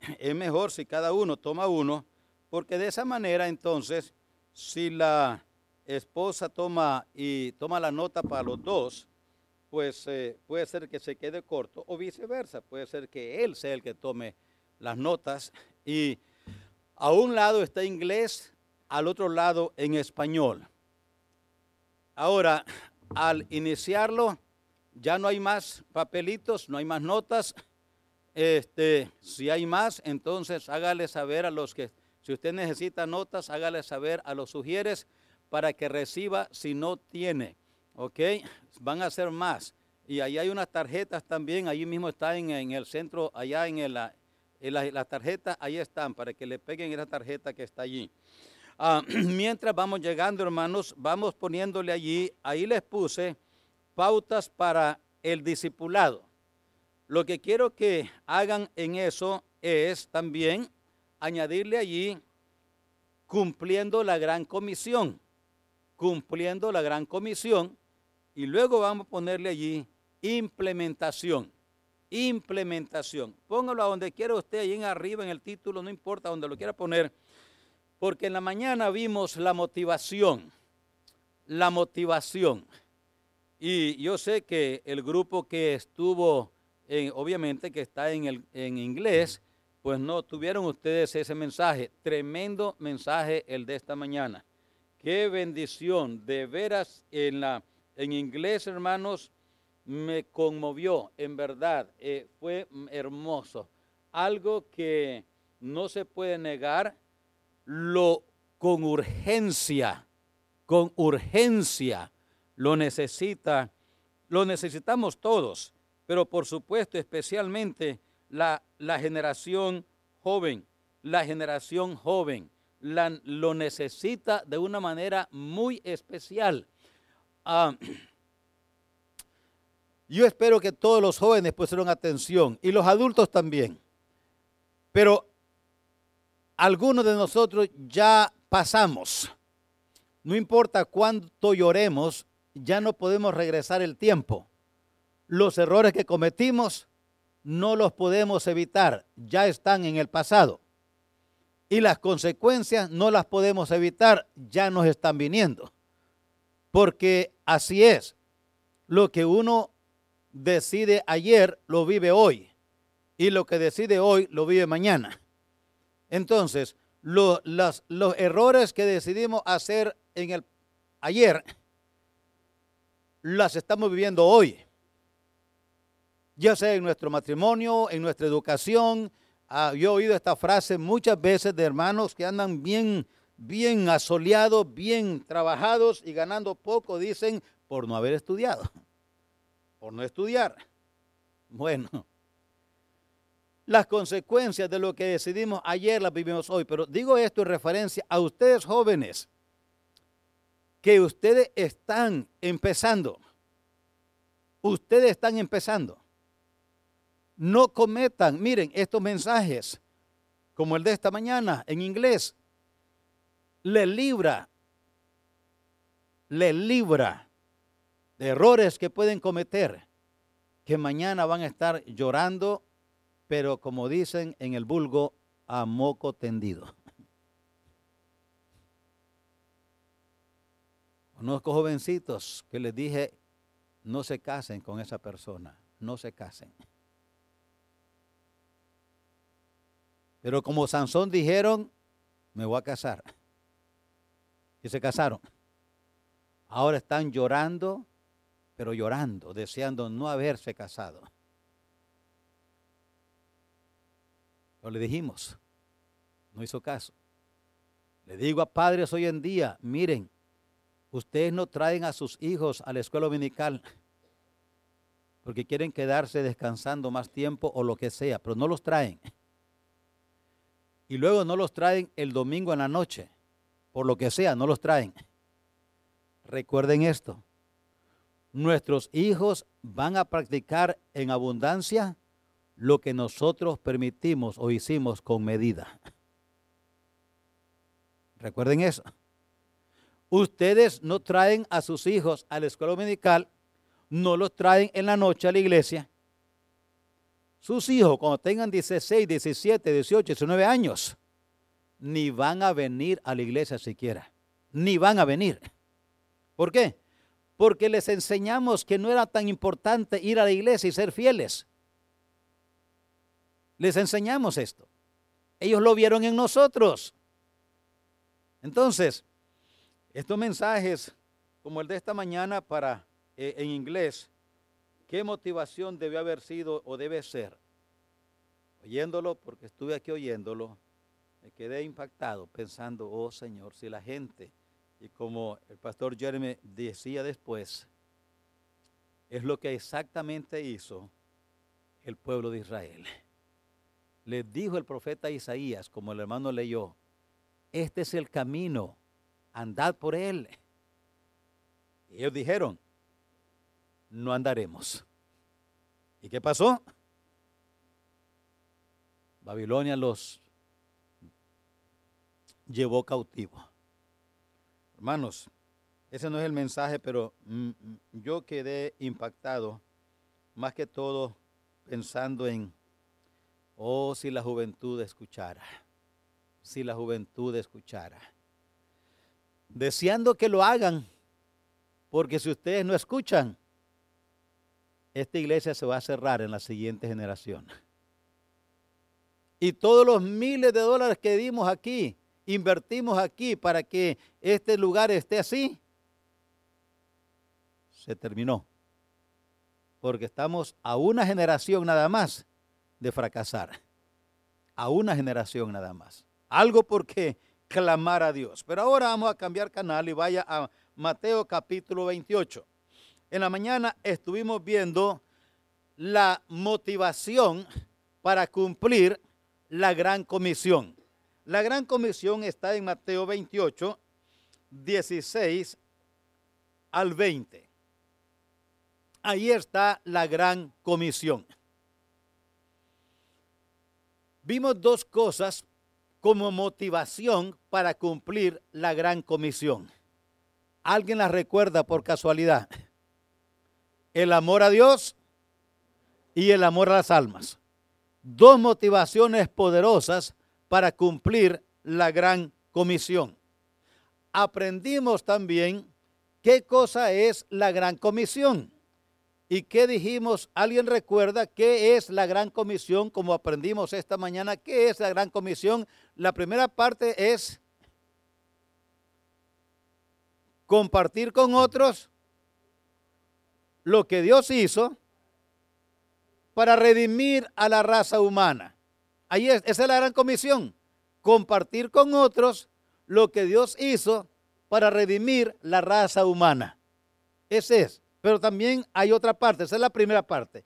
es mejor si cada uno toma uno, porque de esa manera entonces, si la esposa toma y toma la nota para los dos, pues eh, puede ser que se quede corto o viceversa, puede ser que él sea el que tome las notas y a un lado está inglés, al otro lado en español. Ahora, al iniciarlo, ya no hay más papelitos, no hay más notas. Este, si hay más, entonces hágale saber a los que, si usted necesita notas, hágale saber a los sugieres para que reciba si no tiene. ¿Ok? Van a ser más. Y ahí hay unas tarjetas también, ahí mismo está en, el centro, allá en, el, las tarjetas, ahí están, para que le peguen esa tarjeta que está allí. Ah, mientras vamos llegando, hermanos, vamos poniéndole allí, ahí les puse pautas para el discipulado. Lo que quiero que hagan en eso es también añadirle allí cumpliendo la gran comisión, cumpliendo la gran comisión, y luego vamos a ponerle allí implementación, implementación. Póngalo a donde quiera usted, ahí en arriba en el título, no importa donde lo quiera poner, porque en la mañana vimos la motivación, la motivación. Y yo sé que el grupo que estuvo, obviamente que está en, el, en inglés, pues no tuvieron ustedes ese mensaje. Tremendo mensaje el de esta mañana. Qué bendición. De veras, en, la, en inglés, hermanos, me conmovió, en verdad. Eh, fue hermoso. Algo que no se puede negar, lo con urgencia, con urgencia lo necesita, lo necesitamos todos, pero por supuesto especialmente la, la generación joven, la generación joven lo necesita de una manera muy especial. Ah, yo espero que todos los jóvenes pusieron atención y los adultos también. Pero algunos de nosotros ya pasamos. No importa cuánto lloremos, ya no podemos regresar el tiempo. Los errores que cometimos no los podemos evitar, ya están en el pasado. Y las consecuencias no las podemos evitar, ya nos están viniendo. Porque así es, lo que uno decide ayer lo vive hoy y lo que decide hoy lo vive mañana. Entonces, los errores que decidimos hacer en el ayer las estamos viviendo hoy. Ya sea en nuestro matrimonio, en nuestra educación. Ah, yo he oído esta frase muchas veces de hermanos que andan bien, bien asoleados, bien trabajados y ganando poco, dicen, por no haber estudiado, por no estudiar. Bueno, las consecuencias de lo que decidimos ayer las vivimos hoy, pero digo esto en referencia a ustedes jóvenes que ustedes están empezando. Ustedes están empezando. No cometan, miren, estos mensajes, como el de esta mañana en inglés, le libra, le libra de errores que pueden cometer, que mañana van a estar llorando, pero como dicen en el vulgo, a moco tendido. Conozco jovencitos que les dije, no se casen con esa persona, no se casen. Pero como Sansón dijeron, me voy a casar. Y se casaron. Ahora están llorando, pero llorando, deseando no haberse casado. Pero le dijimos, no hizo caso. Le digo a padres hoy en día, miren, Ustedes no traen a sus hijos a la escuela dominical porque quieren quedarse descansando más tiempo o lo que sea, pero no los traen. Y luego no los traen el domingo en la noche, por lo que sea, no los traen. Recuerden esto, nuestros hijos van a practicar en abundancia lo que nosotros permitimos o hicimos con medida. Recuerden eso. Ustedes no traen a sus hijos a la escuela dominical, no los traen en la noche a la iglesia, sus hijos cuando tengan 16, 17, 18, 19 años, ni van a venir a la iglesia siquiera, ni van a venir. ¿Por qué? Porque les enseñamos que no era tan importante ir a la iglesia y ser fieles. Les enseñamos esto. Ellos lo vieron en nosotros. Entonces, estos mensajes, como el de esta mañana para eh, en inglés, ¿qué motivación debe haber sido o debe ser? Oyéndolo, porque estuve aquí oyéndolo, me quedé impactado pensando, oh Señor, si la gente, y como el pastor Jeremy decía después, es lo que exactamente hizo el pueblo de Israel. Le dijo el profeta Isaías, como el hermano leyó, este es el camino, andad por él. Y ellos dijeron, no andaremos. ¿Y qué pasó? Babilonia los llevó cautivo. Hermanos, ese no es el mensaje, pero mm, mm, yo quedé impactado más que todo pensando en, oh, si la juventud escuchara, si la juventud escuchara. Deseando que lo hagan, porque si ustedes no escuchan, esta iglesia se va a cerrar en la siguiente generación. Y todos los miles de dólares que dimos aquí, invertimos aquí para que este lugar esté así, se terminó. Porque estamos a una generación nada más de fracasar. A una generación nada más. Algo por qué clamar a Dios. Pero ahora vamos a cambiar canal y vaya a Mateo capítulo 28. En la mañana estuvimos viendo la motivación para cumplir la gran comisión. La gran comisión está en Mateo 28, 16 al 20. Ahí está la gran comisión. Vimos dos cosas como motivación para cumplir la gran comisión. ¿Alguien las recuerda por casualidad? El amor a Dios y el amor a las almas. Dos motivaciones poderosas para cumplir la gran comisión. Aprendimos también qué cosa es la gran comisión. ¿Y qué dijimos? ¿Alguien recuerda qué es la gran comisión? Como aprendimos esta mañana, ¿qué es la gran comisión? La primera parte es compartir con otros lo que Dios hizo para redimir a la raza humana. Ahí es, esa es la gran comisión, compartir con otros lo que Dios hizo para redimir la raza humana. Ese es. Pero también hay otra parte, esa es la primera parte.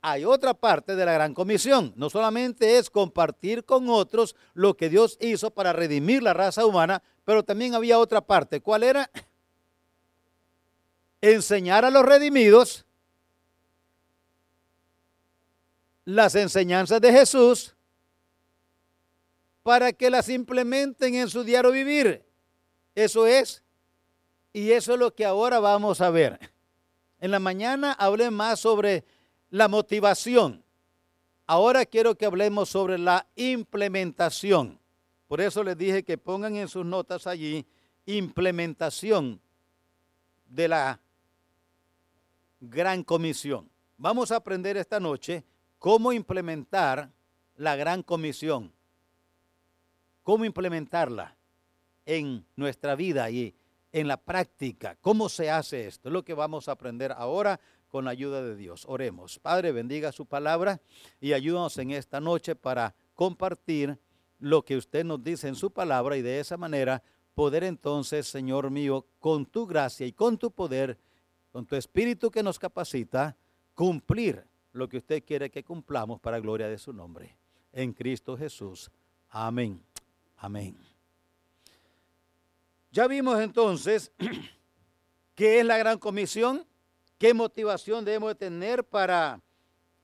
Hay otra parte de la gran comisión. No solamente es compartir con otros lo que Dios hizo para redimir la raza humana, pero también había otra parte. ¿Cuál era? Enseñar a los redimidos las enseñanzas de Jesús para que las implementen en su diario vivir. Eso es. Y eso es lo que ahora vamos a ver. En la mañana hablé más sobre la motivación. Ahora quiero que hablemos sobre la implementación. Por eso les dije que pongan en sus notas allí implementación de la gran comisión. Vamos a aprender esta noche cómo implementar la gran comisión. Cómo implementarla en nuestra vida y en la práctica. ¿Cómo se hace esto? Es lo que vamos a aprender ahora con la ayuda de Dios. Oremos. Padre, bendiga su palabra y ayúdanos en esta noche para compartir lo que usted nos dice en su palabra y de esa manera poder entonces, Señor mío, con tu gracia y con tu poder, con tu espíritu que nos capacita, cumplir lo que usted quiere que cumplamos para gloria de su nombre. En Cristo Jesús. Amén. Amén. Ya vimos entonces qué es la gran comisión, qué motivación debemos de tener para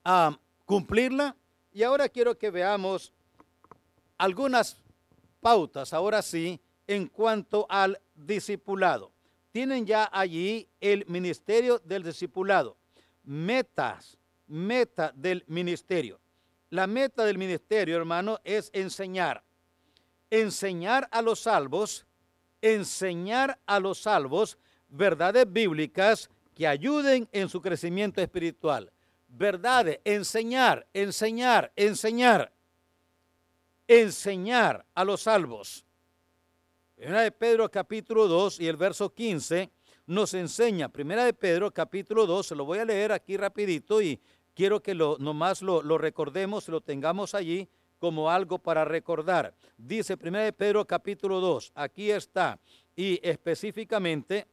ah, cumplirla. Y ahora quiero que veamos algunas pautas, ahora sí, en cuanto al discipulado. Tienen ya allí el ministerio del discipulado, metas, meta del ministerio. La meta del ministerio, hermano, es enseñar. Enseñar a los salvos, enseñar a los salvos verdades bíblicas que ayuden en su crecimiento espiritual. Verdades, enseñar, enseñar, enseñar. Enseñar a los salvos. Primera de Pedro capítulo 2 y el verso 15 nos enseña, Primera de Pedro capítulo 2, se lo voy a leer aquí rapidito y quiero que lo, nomás lo, lo recordemos, lo tengamos allí como algo para recordar. Dice 1 de Pedro capítulo 2, aquí está, y específicamente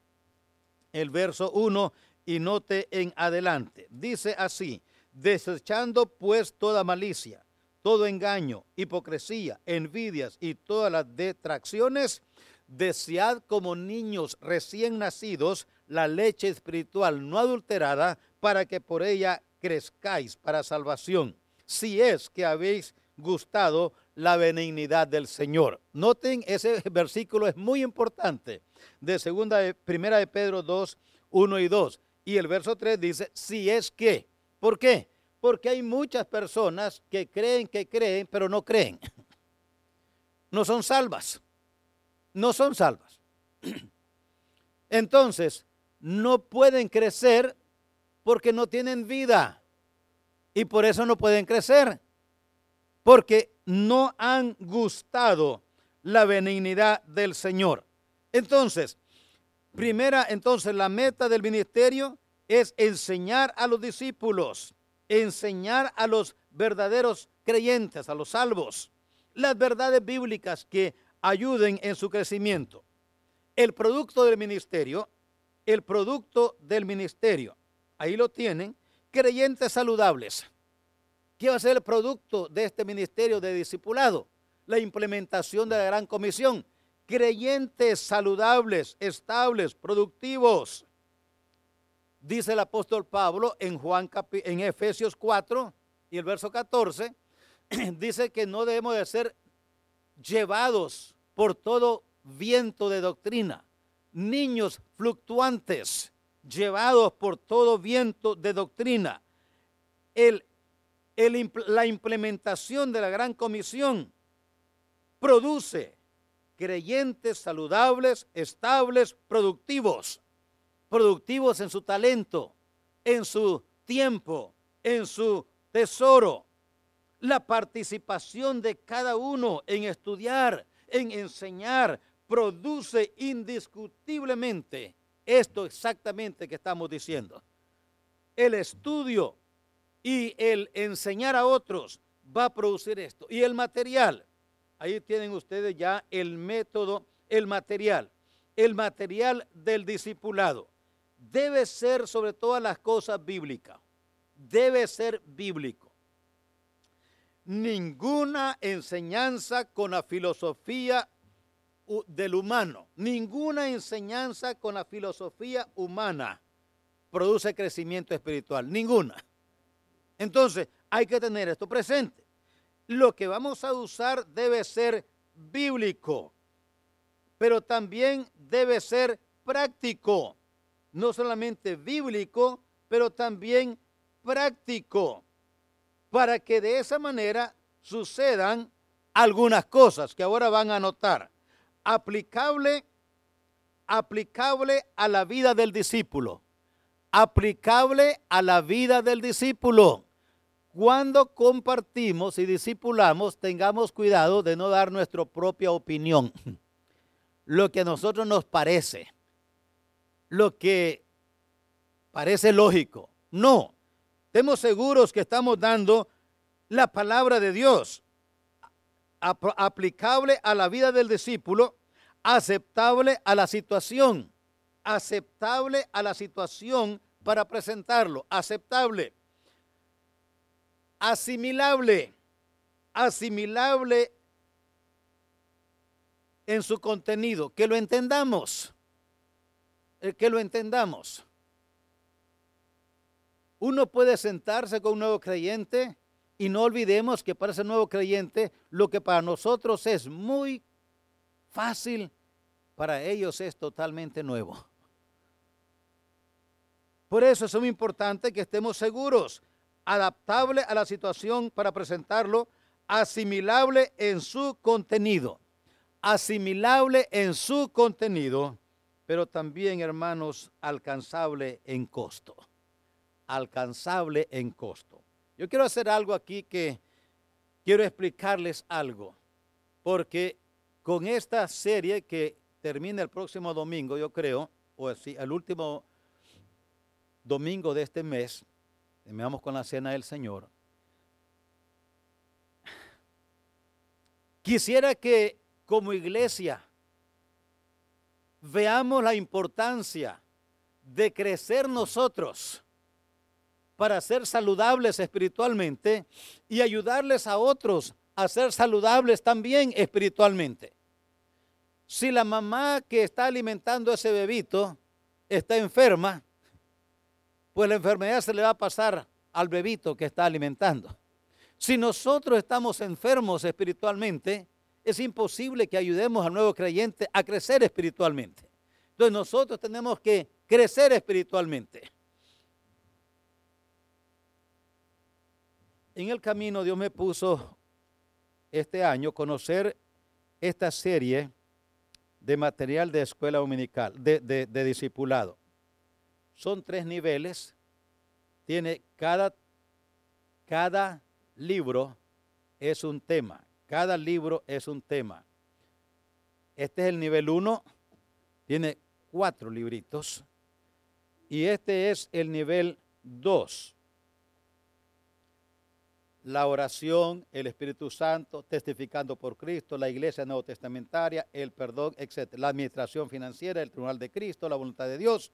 el verso 1 y note en adelante. Dice así, desechando pues toda malicia, todo engaño, hipocresía, envidias y todas las detracciones, desead como niños recién nacidos la leche espiritual no adulterada para que por ella crezcáis para salvación, si es que habéis gustado la benignidad del Señor. Noten, ese versículo es muy importante, de segunda, primera de Pedro 2, 1 y 2. Y el verso 3 dice, si es que, ¿por qué? Porque hay muchas personas que creen que creen, pero no creen. No son salvas. No son salvas. Entonces, no pueden crecer porque no tienen vida. Y por eso no pueden crecer. Porque no han gustado la benignidad del Señor. Entonces, primera, entonces la meta del ministerio es enseñar a los discípulos, enseñar a los verdaderos creyentes, a los salvos, las verdades bíblicas que ayuden en su crecimiento. El producto del ministerio, el producto del ministerio ahí lo tienen, creyentes saludables. ¿Qué va a ser el producto de este ministerio de discipulado? La implementación de la gran comisión. Creyentes saludables, estables, productivos. Dice el apóstol Pablo en, Juan, en Efesios 4 y el verso 14, dice que no debemos de ser llevados por todo viento de doctrina, niños fluctuantes, llevados por todo viento de doctrina. La implementación de la gran comisión produce creyentes saludables, estables, productivos, productivos en su talento, en su tiempo, en su tesoro. La participación de cada uno en estudiar, en enseñar, produce indiscutiblemente esto exactamente que estamos diciendo. El estudio y el enseñar a otros va a producir esto. Y el material, ahí tienen ustedes ya el método, el material, el material del discipulado. Debe ser sobre todas las cosas bíblica. Debe ser bíblico. Ninguna enseñanza con la filosofía del humano. Ninguna enseñanza con la filosofía humana produce crecimiento espiritual. Ninguna. Entonces, hay que tener esto presente. Lo que vamos a usar debe ser bíblico, pero también debe ser práctico. No solamente bíblico, pero también práctico. Para que de esa manera sucedan algunas cosas que ahora van a notar aplicable, aplicable a la vida del discípulo. Aplicable a la vida del discípulo. Cuando compartimos y discipulamos, tengamos cuidado de no dar nuestra propia opinión. Lo que a nosotros nos parece. Lo que parece lógico. No. Estemos seguros que estamos dando la palabra de Dios aplicable a la vida del discípulo, aceptable a la situación, aceptable a la situación para presentarlo, aceptable, asimilable, asimilable en su contenido, que lo entendamos, eh, que lo entendamos. Uno puede sentarse con un nuevo creyente y no olvidemos que para ese nuevo creyente lo que para nosotros es muy fácil, para ellos es totalmente nuevo. Por eso es muy importante que estemos seguros. adaptable a la situación para presentarlo, asimilable en su contenido, asimilable en su contenido, pero también, hermanos, alcanzable en costo, alcanzable en costo. Yo quiero hacer algo aquí que quiero explicarles algo, porque con esta serie que termina el próximo domingo, yo creo, o así, el último domingo de este mes, terminamos con la cena del Señor. Quisiera que como iglesia veamos la importancia de crecer nosotros para ser saludables espiritualmente y ayudarles a otros a ser saludables también espiritualmente. Si la mamá que está alimentando a ese bebito está enferma, pues la enfermedad se le va a pasar al bebito que está alimentando. Si nosotros estamos enfermos espiritualmente, es imposible que ayudemos al nuevo creyente a crecer espiritualmente. Entonces nosotros tenemos que crecer espiritualmente. En el camino Dios me puso este año conocer esta serie de material de escuela dominical, de, de discipulado. Son tres niveles. Tiene cada, cada libro es un tema. Cada libro es un tema. Este es el nivel 1. Tiene cuatro libritos. Y este es el nivel 2. La oración, el Espíritu Santo, testificando por Cristo, la iglesia nuevo testamentaria, el perdón, etc. La administración financiera, el tribunal de Cristo, la voluntad de Dios,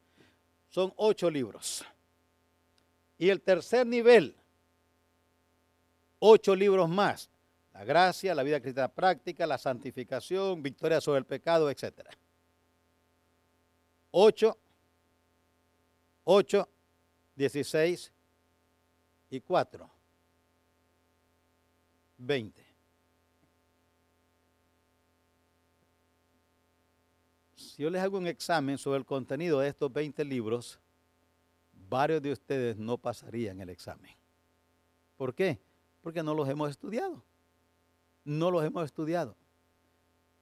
son ocho libros. Y el tercer nivel, ocho libros más. La gracia, la vida cristiana práctica, la santificación, victoria sobre el pecado, etc. Ocho, ocho, dieciséis y cuatro. Veinte. si yo les hago un examen sobre el contenido de estos 20 libros, varios de ustedes no pasarían el examen. ¿Por qué? Porque no los hemos estudiado. No los hemos estudiado.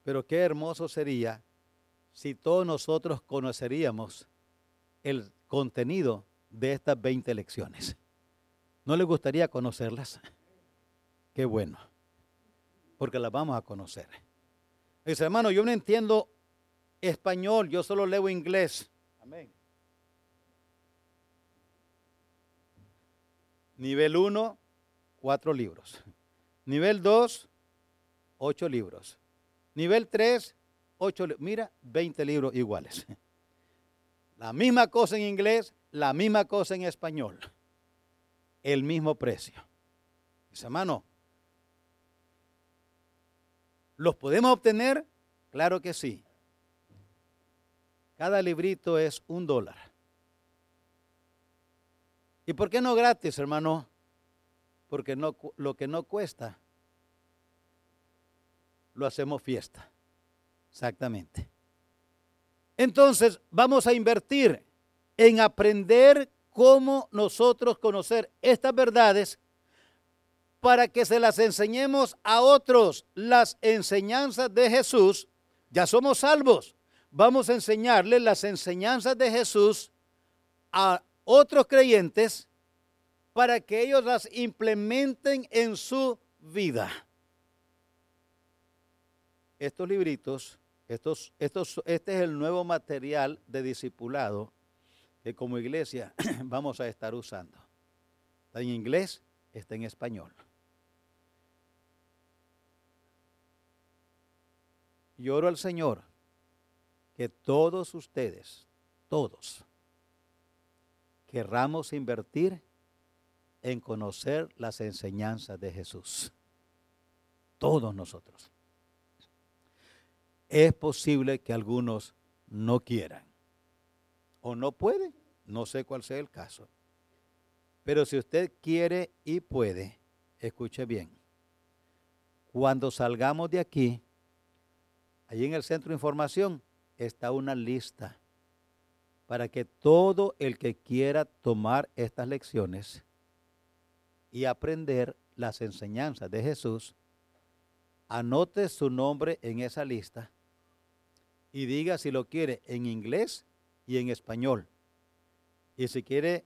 Pero qué hermoso sería si todos nosotros conoceríamos el contenido de estas 20 lecciones. ¿No les gustaría conocerlas? Qué bueno, porque las vamos a conocer. Dice, hermano, yo no entiendo español, yo solo leo inglés. Amén. Nivel 1, cuatro libros. Nivel 2, ocho libros. Nivel 3, ocho libros. Mira, 20 libros iguales. La misma cosa en inglés, la misma cosa en español. El mismo precio. Dice, hermano, ¿los podemos obtener? Claro que sí. Cada librito es un dólar. ¿Y por qué no gratis, hermano? Porque no, lo que no cuesta, lo hacemos fiesta. Exactamente. Entonces, vamos a invertir en aprender cómo nosotros conocer estas verdades para que se las enseñemos a otros. Las enseñanzas de Jesús, ya somos salvos vamos a enseñarle las enseñanzas de Jesús a otros creyentes para que ellos las implementen en su vida. Estos libritos, estos, estos, este es el nuevo material de discipulado que como iglesia vamos a estar usando. Está en inglés, está en español. Y oro al Señor que todos ustedes, todos, querramos invertir en conocer las enseñanzas de Jesús. Todos nosotros. Es posible que algunos no quieran o no pueden, no sé cuál sea el caso. Pero si usted quiere y puede, escuche bien, cuando salgamos de aquí, allí en el centro de información, está una lista para que todo el que quiera tomar estas lecciones y aprender las enseñanzas de Jesús, anote su nombre en esa lista y diga si lo quiere en inglés y en español. Y si quiere,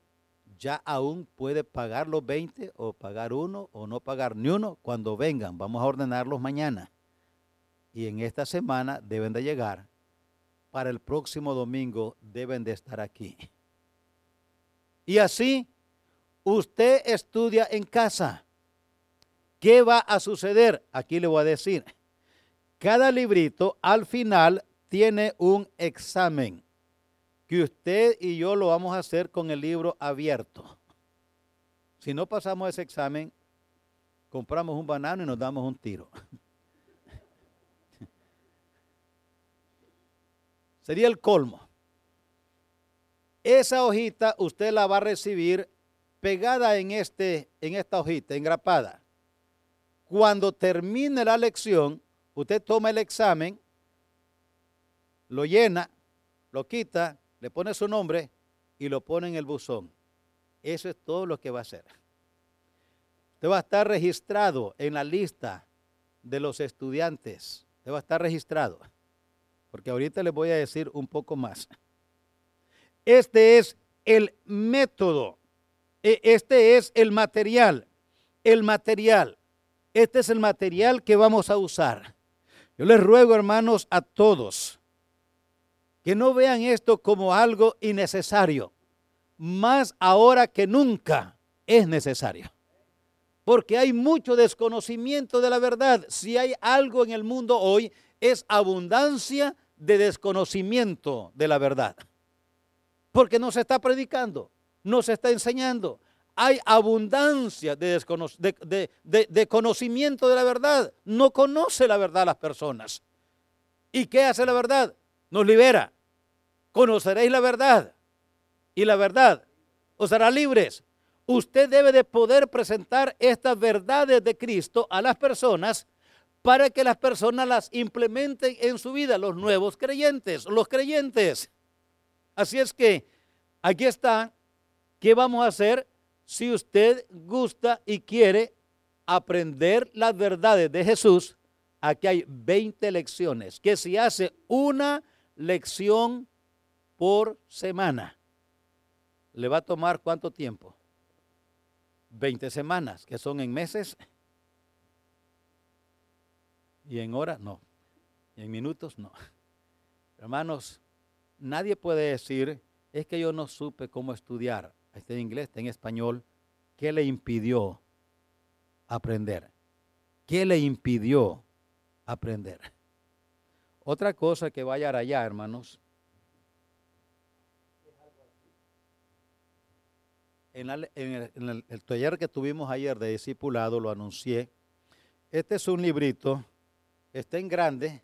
ya aún puede pagar los 20 o pagar uno o no pagar ni uno cuando vengan. Vamos a ordenarlos mañana. Y en esta semana deben de llegar. Para el próximo domingo deben de estar aquí. Y así, usted estudia en casa. ¿Qué va a suceder? Aquí le voy a decir. Cada librito al final tiene un examen que usted y yo lo vamos a hacer con el libro abierto. Si no pasamos ese examen, compramos un banano y nos damos un tiro. Sería el colmo. Esa hojita usted la va a recibir pegada en, este, en esta hojita, engrapada. Cuando termine la lección, usted toma el examen, lo llena, lo quita, le pone su nombre y lo pone en el buzón. Eso es todo lo que va a hacer. Usted va a estar registrado en la lista de los estudiantes. Usted va a estar registrado. Porque ahorita les voy a decir un poco más. Este es el método. E, este es el material. El material. Este es el material que vamos a usar. Yo les ruego, hermanos, a todos que no vean esto como algo innecesario, más ahora que nunca es necesario. Porque hay mucho desconocimiento de la verdad. Si hay algo en el mundo hoy, es abundancia de desconocimiento de la verdad. Porque no se está predicando, no se está enseñando. Hay abundancia de, de, conocimiento de la verdad. No conoce la verdad las personas. ¿Y qué hace la verdad? Nos libera conoceréis la verdad y la verdad os hará libres. Usted debe de poder presentar estas verdades de Cristo a las personas para que las personas las implementen en su vida, los nuevos creyentes, los creyentes. Así es que aquí está, ¿qué vamos a hacer si usted gusta y quiere aprender las verdades de Jesús? Aquí hay 20 lecciones, que si hace una lección por semana. ¿Le va a tomar cuánto tiempo? 20 semanas, que son en meses. Y en horas, no. Y en minutos, no. Hermanos, nadie puede decir, es que yo no supe cómo estudiar. Está en inglés, está en español. ¿Qué le impidió aprender? ¿Qué le impidió aprender? Otra cosa que vaya allá, hermanos, en, el, taller que tuvimos ayer de discipulado, lo anuncié. Este es un librito, está en grande,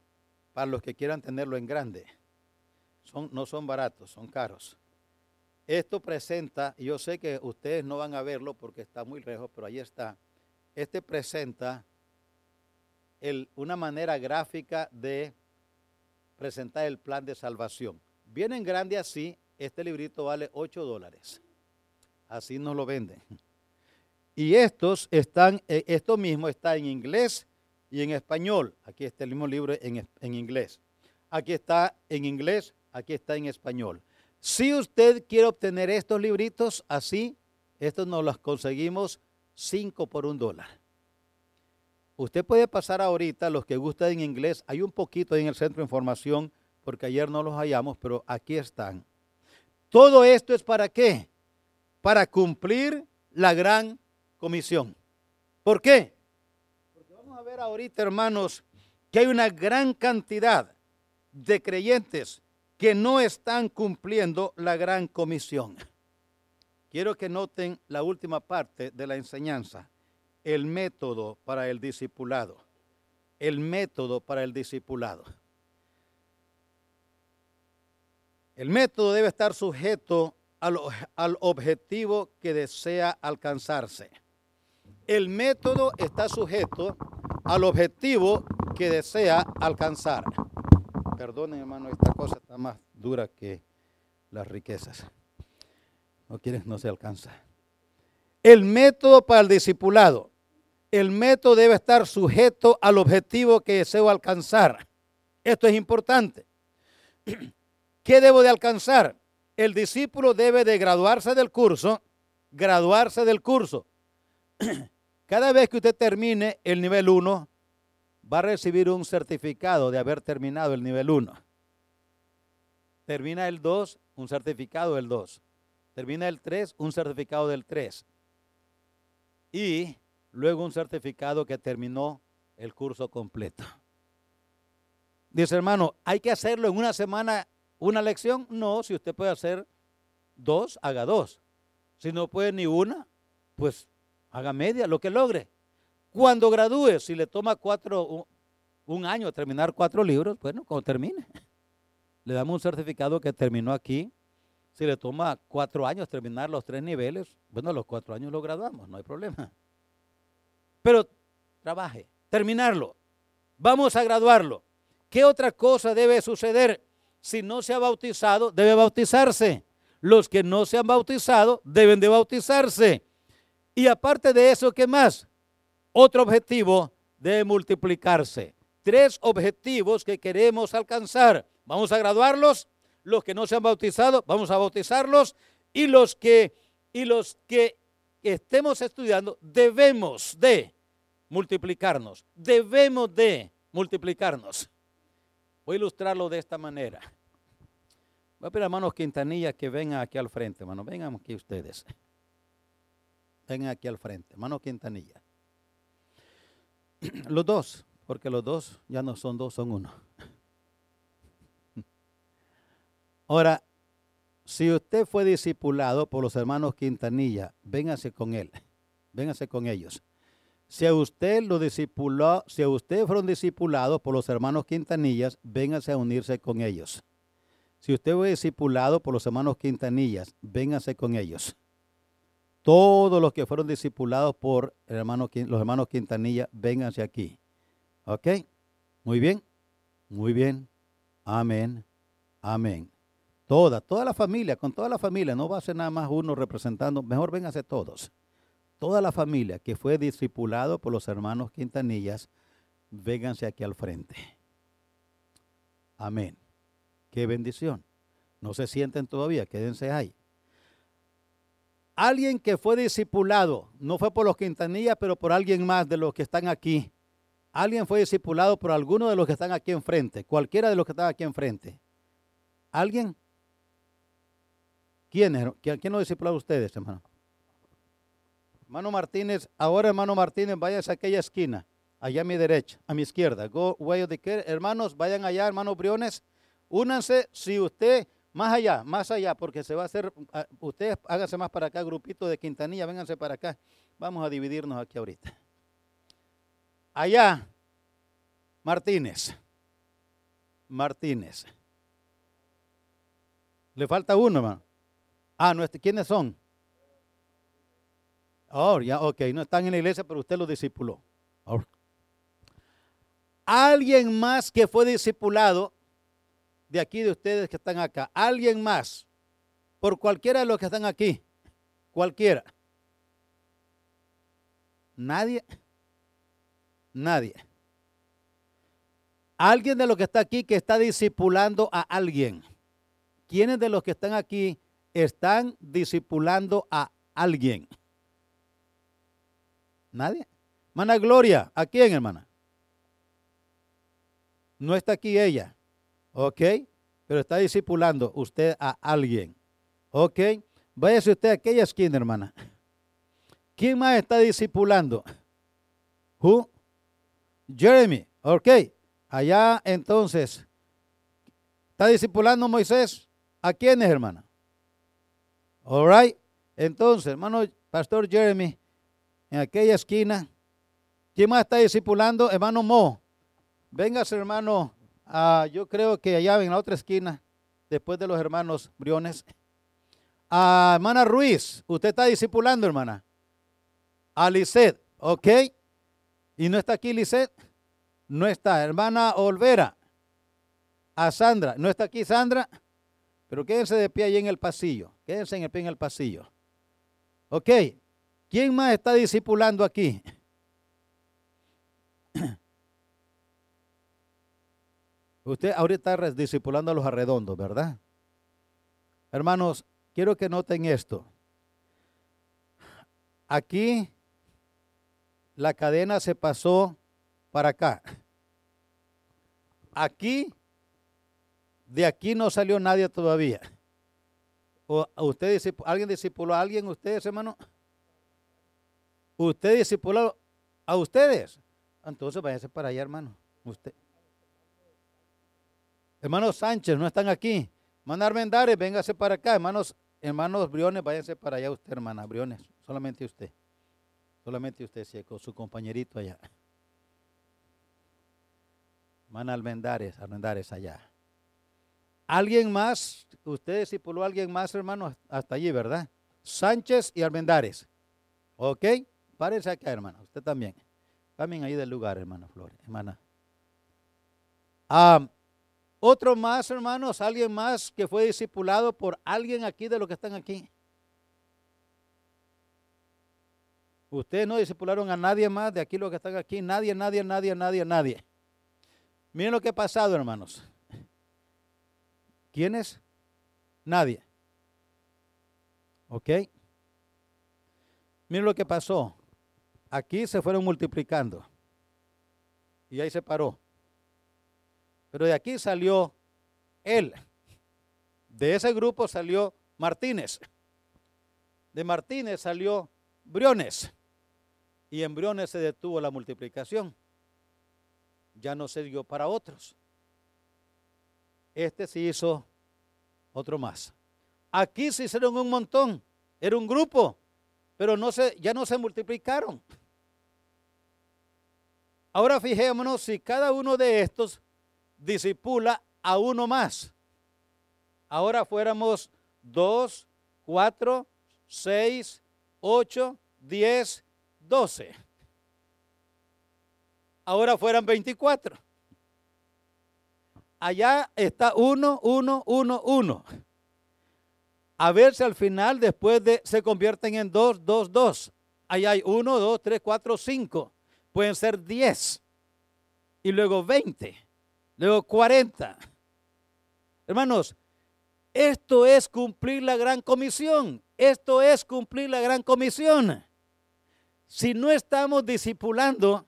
para los que quieran tenerlo en grande. Son, no son baratos, son caros. Esto presenta, yo sé que ustedes no van a verlo porque está muy lejos, pero ahí está. Este presenta una manera gráfica de presentar el plan de salvación. Viene en grande así, este librito vale 8 dólares. Así nos lo venden. Y estos están, eh, esto mismo está en inglés y en español. Aquí está el mismo libro en, en inglés. Aquí está en inglés, aquí está en español. Si usted quiere obtener estos libritos así, estos nos los conseguimos 5 por un dólar. Usted puede pasar ahorita, los que gustan en inglés, hay un poquito en el centro de información, porque ayer no los hallamos, pero aquí están. Todo esto es para qué? para cumplir la gran comisión. ¿Por qué? A ver ahorita, hermanos, que hay una gran cantidad de creyentes que no están cumpliendo la gran comisión. Quiero que noten la última parte de la enseñanza, el método para el discipulado. El método para el discipulado. El método debe estar sujeto al, objetivo que desea alcanzarse. El método está sujeto al objetivo que desea alcanzar. Perdonen, hermano, esta cosa está más dura que las riquezas. No quieres, no se alcanza. El método para el discipulado. El método debe estar sujeto al objetivo que deseo alcanzar. Esto es importante. ¿Qué debo de alcanzar? El discípulo debe de graduarse del curso, graduarse del curso. Cada vez que usted termine el nivel 1, va a recibir un certificado de haber terminado el nivel 1. Termina el 2, un certificado del 2. Termina el 3, un certificado del 3. Y luego un certificado que terminó el curso completo. Dice hermano, ¿hay que hacerlo en una semana una lección? No, si usted puede hacer dos, haga dos. Si no puede ni una, pues haga media, lo que logre. Cuando gradúe, si le toma cuatro, un, año terminar cuatro libros, bueno, cuando termine, le damos un certificado que terminó aquí. Si le toma cuatro años terminar los tres niveles, bueno, los cuatro años lo graduamos, no hay problema. Pero trabaje, terminarlo. Vamos a graduarlo. ¿Qué otra cosa debe suceder? Si no se ha bautizado, debe bautizarse. Los que no se han bautizado deben de bautizarse. Y aparte de eso, ¿qué más? Otro objetivo debe multiplicarse. Tres objetivos que queremos alcanzar. Vamos a graduarlos. Los que no se han bautizado, vamos a bautizarlos. Y los que, y los que estemos estudiando, debemos de multiplicarnos. Debemos de multiplicarnos. Voy a ilustrarlo de esta manera. Voy a pedir a hermanos Quintanilla que vengan aquí al frente, hermano. Vengan aquí ustedes. Vengan aquí al frente, hermano Quintanilla. Los dos, porque los dos ya no son dos, son uno. Ahora, si usted fue discipulado por los hermanos Quintanilla, véngase con él, véngase con ellos. Si a usted lo discipuló, si usted fueron discipulados por los hermanos Quintanillas, véngase a unirse con ellos. Si usted fue discipulado por los hermanos Quintanillas, véngase con ellos. Todos los que fueron discipulados por los hermanos Quintanilla, vénganse aquí. ¿Ok? Muy bien. Muy bien. Amén. Amén. Toda, toda la familia, con toda la familia, no va a ser nada más uno representando, mejor vénganse todos toda la familia que fue discipulado por los hermanos Quintanillas, vénganse aquí al frente. Amén. Qué bendición. No se sienten todavía, quédense ahí. Alguien que fue discipulado, no fue por los Quintanillas, pero por alguien más de los que están aquí. Alguien fue discipulado por alguno de los que están aquí enfrente, cualquiera de los que están aquí enfrente. ¿Alguien? ¿Quién, es? ¿Quién lo discipulado ustedes, hermano? Hermano Martínez, ahora hermano Martínez, váyase a aquella esquina, allá a mi derecha, a mi izquierda. Go way of the Hermanos, vayan allá, hermanos Briones. Únanse si usted, más allá, más allá, porque se va a hacer, ah, ustedes háganse más para acá, grupito de Quintanilla, vénganse para acá. Vamos a dividirnos aquí ahorita. Allá, Martínez. Martínez. Le falta uno, hermano. Ah, ¿quiénes son? Oh, ya, ok, no están en la iglesia, pero usted lo discipuló. Alguien más que fue discipulado de aquí de ustedes que están acá, alguien más, por cualquiera de los que están aquí, cualquiera. Nadie, nadie. Alguien de los que está aquí que está discipulando a alguien. ¿Quiénes de los que están aquí están discipulando a alguien? Nadie. Hermana Gloria, ¿a quién, hermana? No está aquí ella, ¿ok? Pero está discipulando usted a alguien, ¿ok? Váyase usted a aquella esquina, hermana. ¿Quién más está discipulando? Who? Jeremy, ¿ok? Allá entonces, ¿está discipulando Moisés? ¿A quiénes, hermana? All right. Entonces, hermano Pastor Jeremy, en aquella esquina. ¿Quién más está discipulando? Hermano Mo. Véngase, hermano. Ah, yo creo que allá en la otra esquina, después de los hermanos Briones. A hermana Ruiz, usted está discipulando, hermana. A Lisset, ¿ok? ¿Y no está aquí Lisset? No está. Hermana Olvera. A Sandra. ¿No está aquí Sandra? Pero quédense de pie ahí en el pasillo. Quédense en el pie en el pasillo. Ok. ¿Quién más está discipulando aquí? Usted ahorita está discipulando a los arredondos, ¿verdad? Hermanos, quiero que noten esto. Aquí la cadena se pasó para acá. Aquí, de aquí no salió nadie todavía. ¿O usted, ¿Alguien discipuló a alguien, ustedes, hermano? ¿Usted discipuló a ustedes? Entonces váyanse para allá, hermano. Usted. Hermanos Sánchez, no están aquí. Hermano Armendares, véngase para acá. Hermanos, hermanos Briones, váyanse para allá usted, hermana Briones. Solamente usted. Solamente usted, sí, con su compañerito allá. Hermana Almendares, Almendares allá. ¿Alguien más? Usted discipuló a alguien más, hermano, hasta allí, ¿verdad? Sánchez y Almendares. ¿Ok? Párense acá, hermano. Usted también. También ahí del lugar, hermana Flores, hermana. Ah, otro más, hermanos, alguien más que fue discipulado por alguien aquí de los que están aquí. Ustedes no discipularon a nadie más de aquí los que están aquí. Nadie, nadie, nadie, nadie, nadie. Miren lo que ha pasado, hermanos. ¿Quiénes? Nadie. ¿Ok? Miren lo que pasó. Aquí se fueron multiplicando. Y ahí se paró. Pero de aquí salió él. De ese grupo salió Martínez. De Martínez salió Briones. Y en Briones se detuvo la multiplicación. Ya no se dio para otros. Este se hizo otro más. Aquí se hicieron un montón. Era un grupo. Pero no se, ya no se multiplicaron. Ahora fijémonos si cada uno de estos disipula a uno más. Ahora fuéramos dos, cuatro, seis, ocho, diez, doce. Ahora fueran 24. Allá está uno, uno, uno, uno. A ver si al final, después de, se convierten en dos, dos, dos. Allá hay uno, dos, tres, cuatro, cinco. Pueden ser diez. Y luego veinte luego 40. Hermanos, esto es cumplir la gran comisión. Esto es cumplir la gran comisión. Si no estamos discipulando,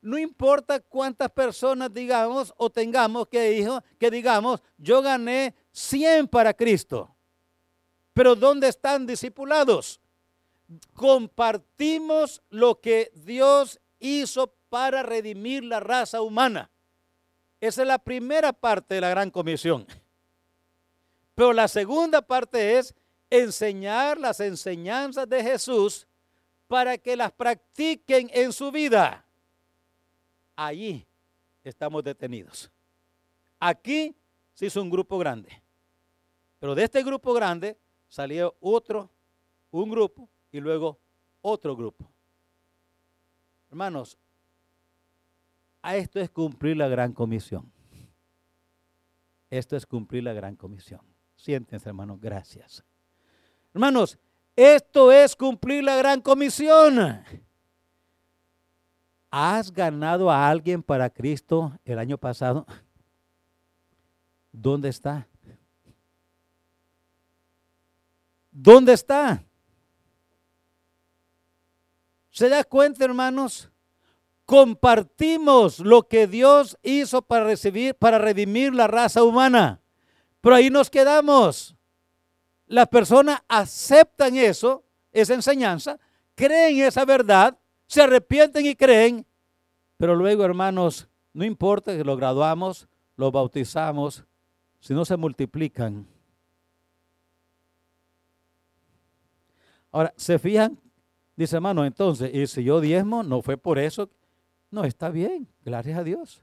no importa cuántas personas digamos o tengamos que, dijo, que digamos, yo gané 100 para Cristo. Pero ¿dónde están discipulados? Compartimos lo que Dios hizo para redimir la raza humana. Esa es la primera parte de la gran comisión. Pero la segunda parte es enseñar las enseñanzas de Jesús para que las practiquen en su vida. Allí estamos detenidos. Aquí se hizo un grupo grande. Pero de este grupo grande salió otro, un grupo y luego otro grupo. Hermanos, a esto es cumplir la gran comisión. Esto es cumplir la gran comisión. Siéntense, hermanos, gracias. Hermanos, esto es cumplir la gran comisión. ¿Has ganado a alguien para Cristo el año pasado? ¿Dónde está? ¿Dónde está? ¿Se da cuenta, hermanos? Compartimos lo que Dios hizo para recibir, para redimir la raza humana. Pero ahí nos quedamos. Las personas aceptan eso, esa enseñanza, creen esa verdad, se arrepienten y creen, pero luego, hermanos, no importa que lo graduamos, lo bautizamos, si no se multiplican. Ahora, ¿se fijan? Dice hermano, entonces, y si yo diezmo, no fue por eso no, está bien, gracias a Dios.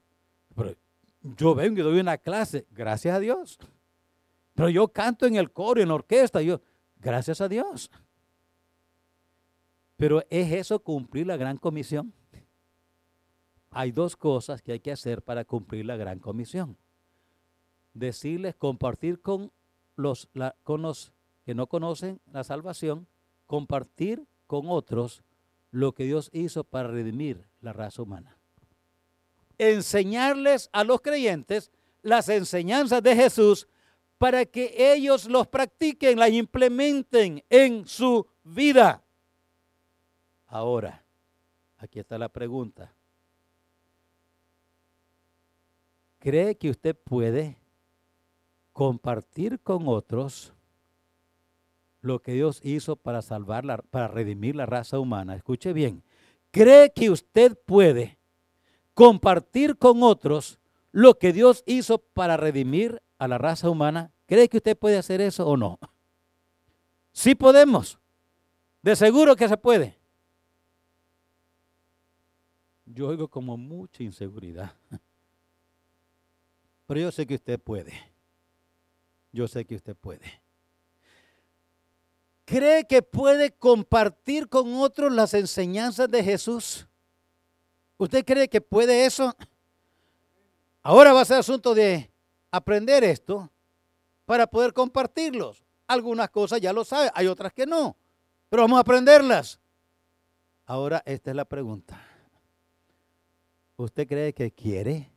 Pero yo vengo y doy una clase, gracias a Dios. Pero yo canto en el coro, en la orquesta, yo, gracias a Dios. Pero ¿es eso cumplir la gran comisión? Hay dos cosas que hay que hacer para cumplir la gran comisión. Decirles, compartir con los, con los que no conocen la salvación, compartir con otros lo que Dios hizo para redimir la raza humana. Enseñarles a los creyentes las enseñanzas de Jesús para que ellos los practiquen, las implementen en su vida. Ahora, aquí está la pregunta. ¿Cree que usted puede compartir con otros lo que Dios hizo para salvar, para redimir la raza humana? Escuche bien. ¿Cree que usted puede compartir con otros lo que Dios hizo para redimir a la raza humana? ¿Cree que usted puede hacer eso o no? Sí podemos. De seguro que se puede. Yo oigo como mucha inseguridad. Pero yo sé que usted puede. Yo sé que usted puede. ¿Cree que puede compartir con otros las enseñanzas de Jesús? ¿Usted cree que puede eso? Ahora va a ser asunto de aprender esto para poder compartirlos. Algunas cosas ya lo sabe, hay otras que no, pero vamos a aprenderlas. Ahora esta es la pregunta. ¿Usted cree que quiere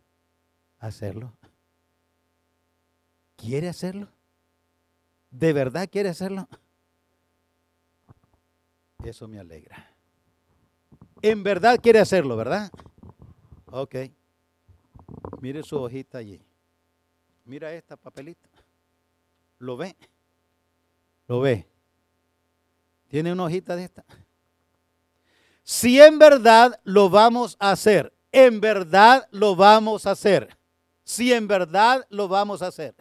hacerlo? ¿Quiere hacerlo? ¿De verdad quiere hacerlo? Eso me alegra. En verdad quiere hacerlo, ¿verdad? Ok. Mire su hojita allí. Mira esta papelita. ¿Lo ve? ¿Lo ve? ¿Tiene una hojita de esta? Si en verdad lo vamos a hacer, en verdad lo vamos a hacer. Si en verdad lo vamos a hacer.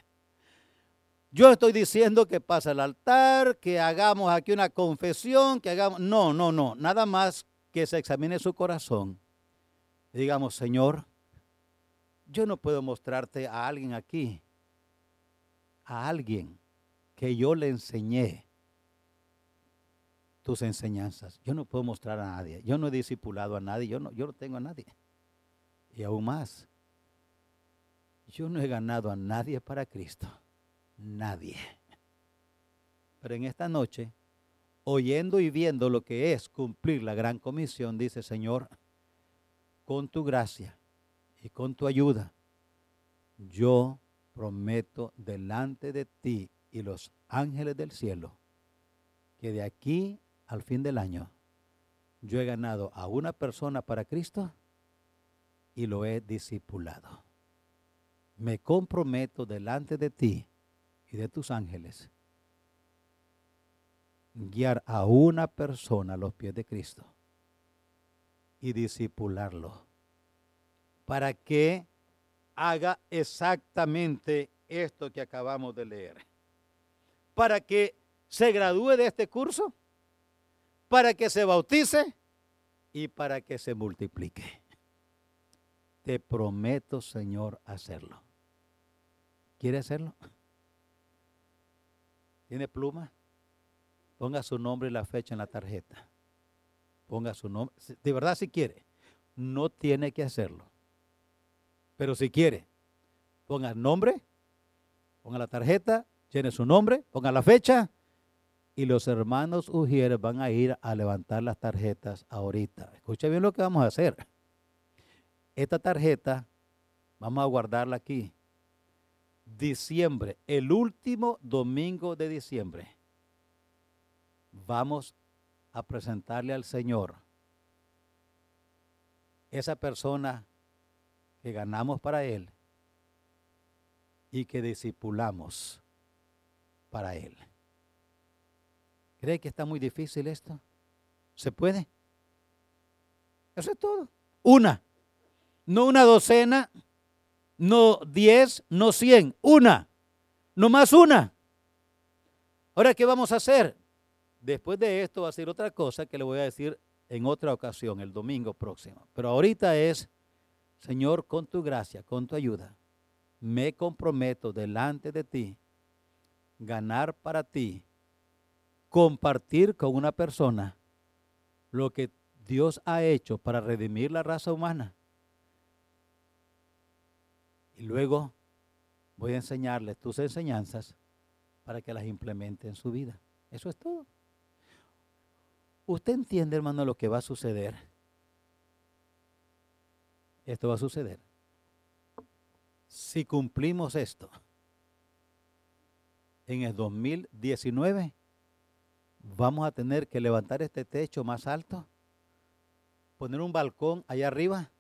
Yo estoy diciendo que pase al altar, que hagamos aquí una confesión, que hagamos... No, no, no. Nada más que se examine su corazón. digamos, Señor, yo no puedo mostrarte a alguien aquí a alguien que yo le enseñé tus enseñanzas. Yo no puedo mostrar a nadie. Yo no he discipulado a nadie. Yo no, yo no tengo a nadie. Y aún más, yo no he ganado a nadie para Cristo. Nadie. Pero en esta noche, oyendo y viendo lo que es cumplir la gran comisión, dice Señor, con tu gracia y con tu ayuda, yo prometo delante de ti y los ángeles del cielo que de aquí al fin del año yo he ganado a una persona para Cristo y lo he discipulado. Me comprometo delante de ti y de tus ángeles guiar a una persona a los pies de Cristo y discipularlo para que haga exactamente esto que acabamos de leer. Para que se gradúe de este curso, para que se bautice y para que se multiplique. Te prometo, Señor, hacerlo. ¿Quiere hacerlo? ¿Tiene pluma? Ponga su nombre y la fecha en la tarjeta. Ponga su nombre. De verdad, si quiere. No tiene que hacerlo. Pero si quiere, ponga el nombre, ponga la tarjeta, llene su nombre, ponga la fecha y los hermanos Ujieres van a ir a levantar las tarjetas ahorita. Escuche bien lo que vamos a hacer. Esta tarjeta vamos a guardarla aquí. Diciembre, el último domingo de diciembre, vamos a presentarle al Señor esa persona que ganamos para Él y que discipulamos para Él. ¿Cree que está muy difícil esto? ¿Se puede? Eso es todo. Una. No una docena, no diez, no cien. Una. No más una. Ahora, ¿qué vamos a hacer? Después de esto va a ser otra cosa que le voy a decir en otra ocasión, el domingo próximo. Pero ahorita es Señor, con tu gracia, con tu ayuda, me comprometo delante de ti, ganar para ti, compartir con una persona lo que Dios ha hecho para redimir la raza humana. Y luego voy a enseñarles tus enseñanzas para que las implemente en su vida. Eso es todo. ¿Usted entiende, hermano, lo que va a suceder? Esto va a suceder. Si cumplimos esto en el 2019, vamos a tener que levantar este techo más alto, poner un balcón allá arriba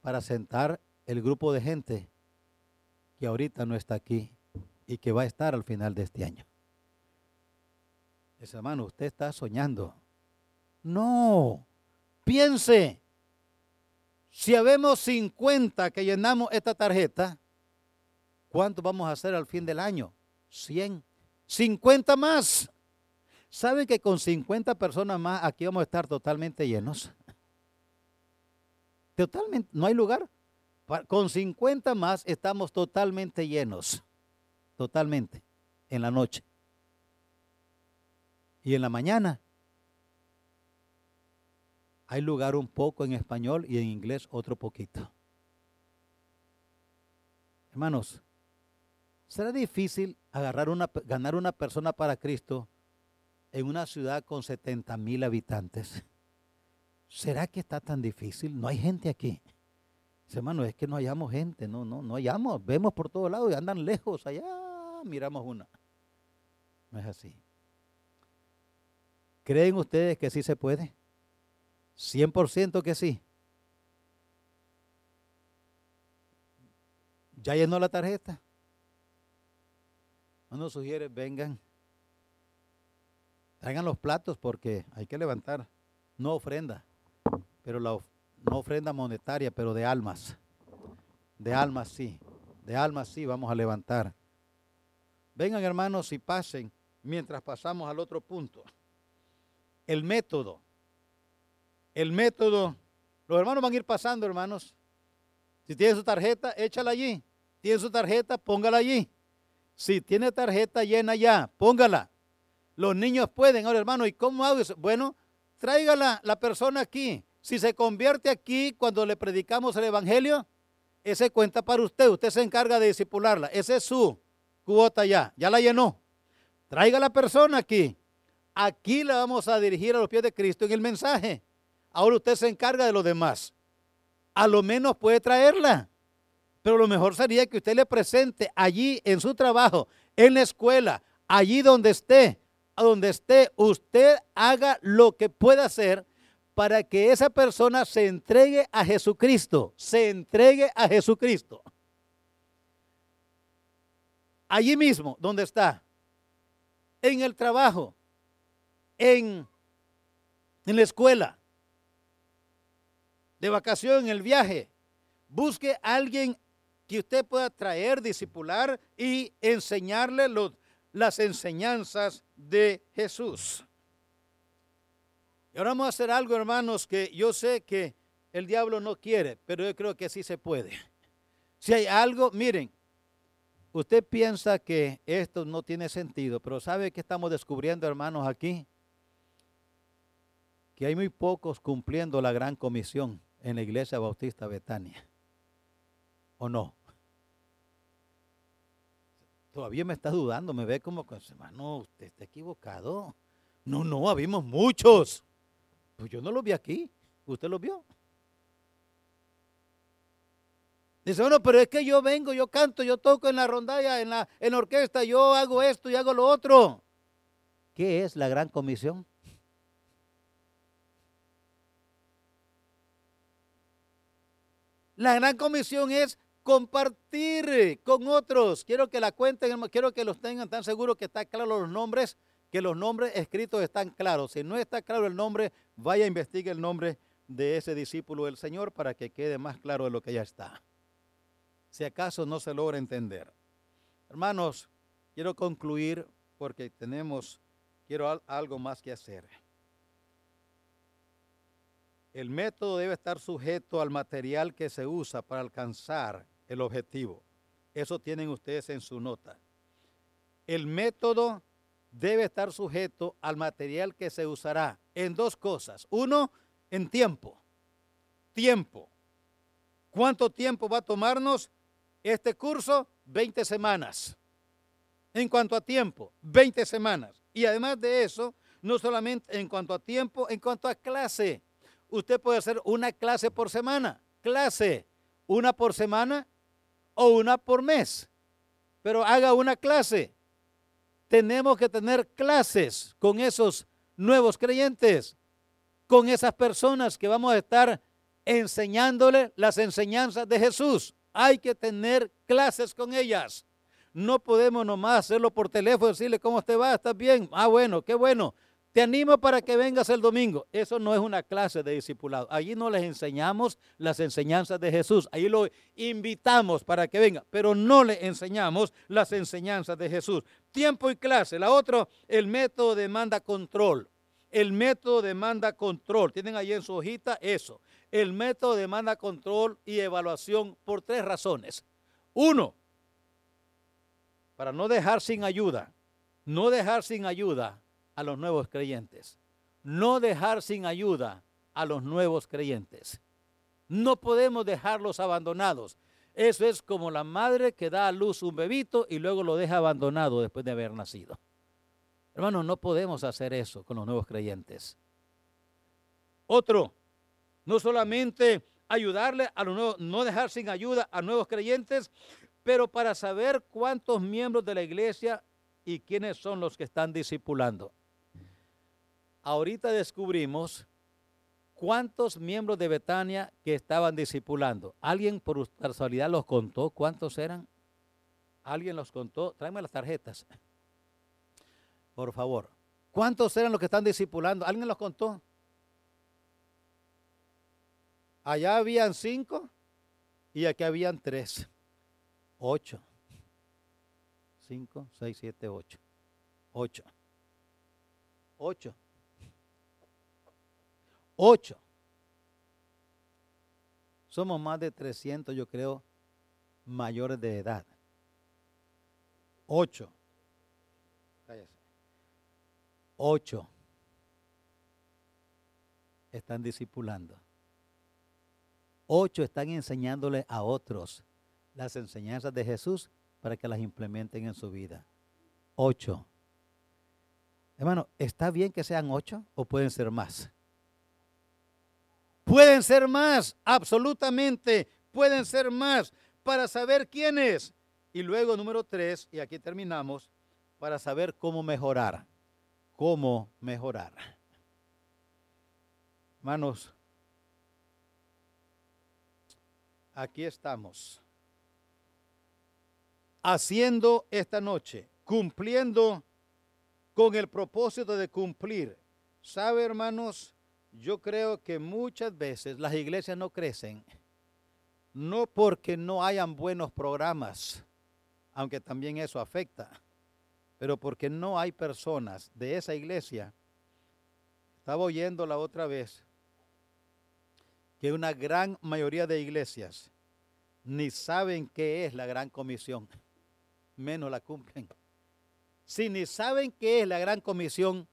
para sentar el grupo de gente que ahorita no está aquí y que va a estar al final de este año. Ese hermano, usted está soñando. No, piense, si habemos 50 que llenamos esta tarjeta, ¿cuánto vamos a hacer al fin del año? 100. 50 más. ¿Saben que con 50 personas más aquí vamos a estar totalmente llenos? Totalmente, no hay lugar. Con 50 más estamos totalmente llenos. Totalmente. En la noche. Y en la mañana hay lugar un poco en español y en inglés otro poquito. Hermanos, será difícil agarrar una, ganar una persona para Cristo en una ciudad con 70 mil habitantes. ¿Será que está tan difícil? No hay gente aquí. Hermano, es que no hallamos gente, no, no, no hallamos. Vemos por todos lados y andan lejos, allá miramos una. No es así. ¿Creen ustedes que sí se puede? 100% que sí. ¿Ya llenó la tarjeta? No nos sugiere, vengan. Traigan los platos porque hay que levantar. No ofrenda, pero la, no ofrenda monetaria, pero de almas. De almas sí. De almas sí vamos a levantar. Vengan hermanos y pasen mientras pasamos al otro punto. El método. El método. Los hermanos van a ir pasando, hermanos. Si tiene su tarjeta, échala allí. Tiene su tarjeta, póngala allí. Si tiene tarjeta, llena ya, póngala. Los niños pueden, ahora hermano, ¿y cómo hago eso? Bueno, tráigala la persona aquí. Si se convierte aquí cuando le predicamos el Evangelio, ese cuenta para usted. Usted se encarga de disipularla. Esa es su cuota ya. Ya la llenó. Traiga la persona aquí. Aquí la vamos a dirigir a los pies de Cristo en el mensaje. Ahora usted se encarga de los demás. A lo menos puede traerla. Pero lo mejor sería que usted le presente allí en su trabajo, en la escuela, allí donde esté, a donde esté, usted haga lo que pueda hacer para que esa persona se entregue a Jesucristo, se entregue a Jesucristo. Allí mismo, donde está, en el trabajo, en, en la escuela, de vacación, en el viaje, busque a alguien que usted pueda traer, discipular y enseñarle las enseñanzas de Jesús. Y ahora vamos a hacer algo, hermanos, que yo sé que el diablo no quiere, pero yo creo que sí se puede. Si hay algo, miren, usted piensa que esto no tiene sentido, pero ¿sabe qué estamos descubriendo, hermanos, aquí? Que hay muy pocos cumpliendo la gran comisión en la iglesia bautista Betania. ¿O no? Todavía me está dudando, me ve como hermano, usted está equivocado. No, no, habíamos muchos. Pues yo no los vi aquí. ¿Usted los vio? Dice, bueno, pero es que yo vengo, yo canto, yo toco en la rondalla, en la, en la orquesta, yo hago esto y hago lo otro. ¿Qué es la gran comisión? La gran comisión es compartir con otros. Quiero que la cuenten, quiero que los tengan tan seguros que están claros los nombres, que los nombres escritos están claros. Si no está claro el nombre, vaya a investigar el nombre de ese discípulo del Señor para que quede más claro de lo que ya está. Si acaso no se logra entender. Hermanos, quiero concluir porque tenemos, quiero algo más que hacer. El método debe estar sujeto al material que se usa para alcanzar el objetivo. Eso tienen ustedes en su nota. El método debe estar sujeto al material que se usará en dos cosas. Uno, en tiempo. Tiempo. ¿Cuánto tiempo va a tomarnos este curso? 20 semanas. En cuanto a tiempo, 20 semanas. Y además de eso, no solamente en cuanto a tiempo, en cuanto a clase. Usted puede hacer una clase por semana, clase, una por semana o una por mes, pero haga una clase. Tenemos que tener clases con esos nuevos creyentes, con esas personas que vamos a estar enseñándole las enseñanzas de Jesús. Hay que tener clases con ellas. No podemos nomás hacerlo por teléfono, decirle cómo te va, estás bien. Ah, bueno, qué bueno. Te animo para que vengas el domingo. Eso no es una clase de discipulado. Allí no les enseñamos las enseñanzas de Jesús. Allí lo invitamos para que venga, pero no le enseñamos las enseñanzas de Jesús. Tiempo y clase. La otra, el método demanda control. El método demanda control. Tienen ahí en su hojita eso. El método demanda control y evaluación por tres razones. Uno, para no dejar sin ayuda. No dejar sin ayuda a los nuevos creyentes. No dejar sin ayuda a los nuevos creyentes. No podemos dejarlos abandonados. Eso es como la madre que da a luz un bebito y luego lo deja abandonado después de haber nacido. Hermanos, no podemos hacer eso con los nuevos creyentes. Otro, no solamente ayudarle a los nuevos, no dejar sin ayuda a nuevos creyentes, pero para saber cuántos miembros de la iglesia y quiénes son los que están discipulando ahorita descubrimos cuántos miembros de Betania que estaban discipulando. ¿Alguien por casualidad los contó? ¿Cuántos eran? ¿Alguien los contó? Tráeme las tarjetas. Por favor. ¿Cuántos eran los que están discipulando? ¿Alguien los contó? Allá habían cinco y aquí habían tres. Ocho. Cinco, seis, siete, ocho. Ocho. Ocho. Ocho. Somos más de 300, yo creo, mayores de edad. Ocho. Ocho están discipulando. Ocho están enseñándole a otros las enseñanzas de Jesús para que las implementen en su vida. Ocho. Hermano, ¿está bien que sean ocho o pueden ser más? Pueden ser más, absolutamente, pueden ser más para saber quién es. Y luego número tres, y aquí terminamos, para saber cómo mejorar. Cómo mejorar. Hermanos, aquí estamos. Haciendo esta noche, cumpliendo con el propósito de cumplir. ¿Sabe, hermanos? Yo creo que muchas veces las iglesias no crecen, no porque no hayan buenos programas, aunque también eso afecta, pero porque no hay personas de esa iglesia. Estaba oyendo la otra vez que una gran mayoría de iglesias ni saben qué es la gran comisión, menos la cumplen. Si ni saben qué es la gran comisión,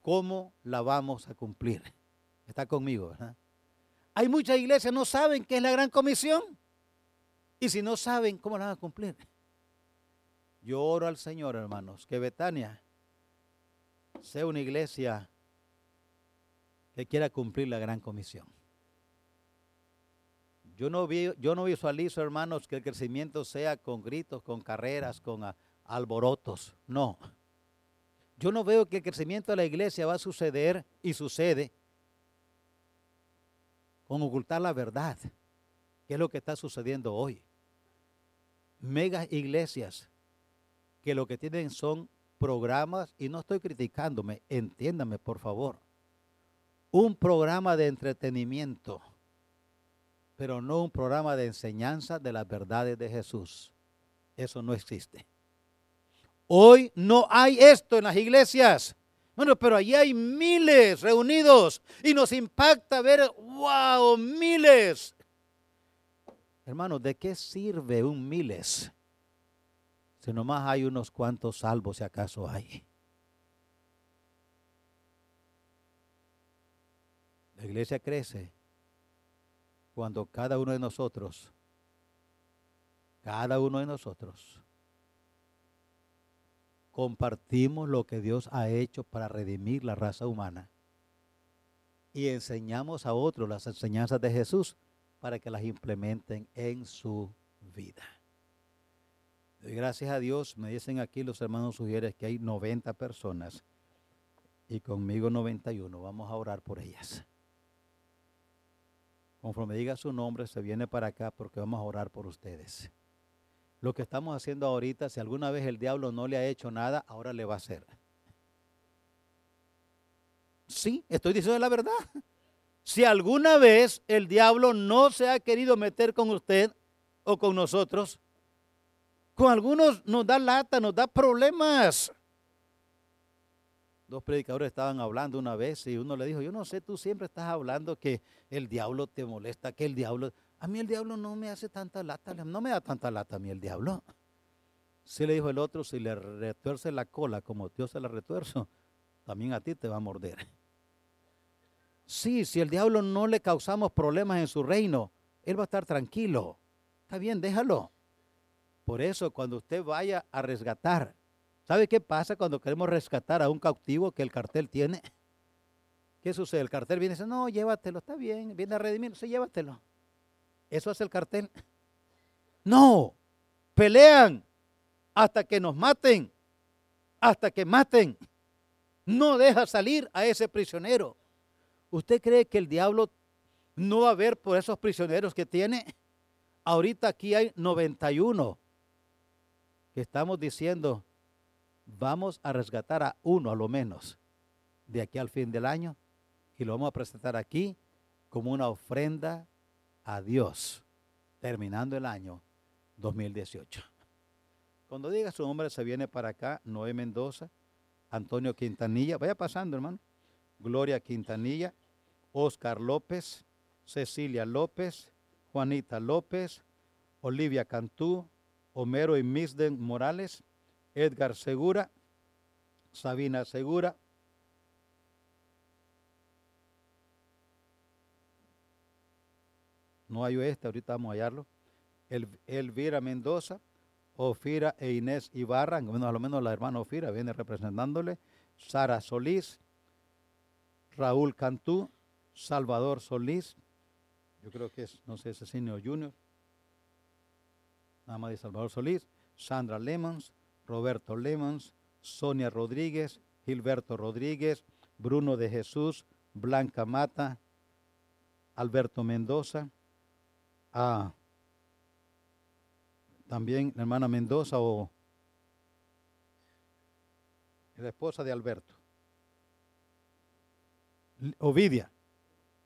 ¿cómo la vamos a cumplir? Está conmigo, ¿verdad? Hay muchas iglesias que no saben qué es la gran comisión. Y si no saben, ¿cómo la van a cumplir? Yo oro al Señor, hermanos, que Betania sea una iglesia que quiera cumplir la gran comisión. Yo no, vi, yo no visualizo, hermanos, que el crecimiento sea con gritos, con carreras, con alborotos. No. Yo no veo que el crecimiento de la iglesia va a suceder y sucede con ocultar la verdad, que es lo que está sucediendo hoy. Megas iglesias que lo que tienen son programas, y no estoy criticándome, entiéndame por favor, un programa de entretenimiento, pero no un programa de enseñanza de las verdades de Jesús. Eso no existe. Hoy no hay esto en las iglesias. Bueno, pero allí hay miles reunidos y nos impacta ver, wow, miles. Hermano, ¿de qué sirve un miles? Si nomás hay unos cuantos salvos, si acaso hay. La iglesia crece cuando cada uno de nosotros, cada uno de nosotros, compartimos lo que Dios ha hecho para redimir la raza humana y enseñamos a otros las enseñanzas de Jesús para que las implementen en su vida. Doy gracias a Dios, me dicen aquí los hermanos sugieres que hay 90 personas y conmigo 91. Vamos a orar por ellas. Conforme diga su nombre, se viene para acá porque vamos a orar por ustedes. Lo que estamos haciendo ahorita, si alguna vez el diablo no le ha hecho nada, ahora le va a hacer. Sí, estoy diciendo la verdad. Si alguna vez el diablo no se ha querido meter con usted o con nosotros, con algunos nos da lata, nos da problemas. Dos predicadores estaban hablando una vez y uno le dijo, yo no sé, tú siempre estás hablando que el diablo te molesta, que el diablo... A mí el diablo no me hace tanta lata, no me da tanta lata a mí el diablo. Sí le dijo el otro, si le retuerce la cola como Dios se la retuerzo, también a ti te va a morder. Sí, si el diablo no le causamos problemas en su reino, él va a estar tranquilo. Está bien, déjalo. Por eso, cuando usted vaya a resgatar, ¿sabe qué pasa cuando queremos rescatar a un cautivo que el cartel tiene? ¿Qué sucede? El cartel viene y dice, no, llévatelo, está bien, viene a redimir, sí, llévatelo. ¿Eso es el cartel? No, pelean hasta que nos maten, hasta que maten. No deja salir a ese prisionero. ¿Usted cree que el diablo no va a ver por esos prisioneros que tiene? Ahorita aquí hay 91 que estamos diciendo, vamos a rescatar a uno a lo menos de aquí al fin del año y lo vamos a presentar aquí como una ofrenda a Dios, terminando el año 2018. Cuando diga su nombre, se viene para acá Noé Mendoza, Antonio Quintanilla, vaya pasando hermano, Gloria Quintanilla, Oscar López, Cecilia López, Juanita López, Olivia Cantú, Homero y Misden Morales, Edgar Segura, Sabina Segura, no hay este, ahorita vamos a hallarlo, El, Elvira Mendoza, Ofira e Inés Ibarra, bueno, a lo menos la hermana Ofira viene representándole, Sara Solís, Raúl Cantú, Salvador Solís, yo creo que es, no sé, Cecilio Junior, nada más de Salvador Solís, Sandra Lemons, Roberto Lemons, Sonia Rodríguez, Gilberto Rodríguez, Bruno de Jesús, Blanca Mata, Alberto Mendoza, también la hermana Mendoza o la esposa de Alberto. Ovidia,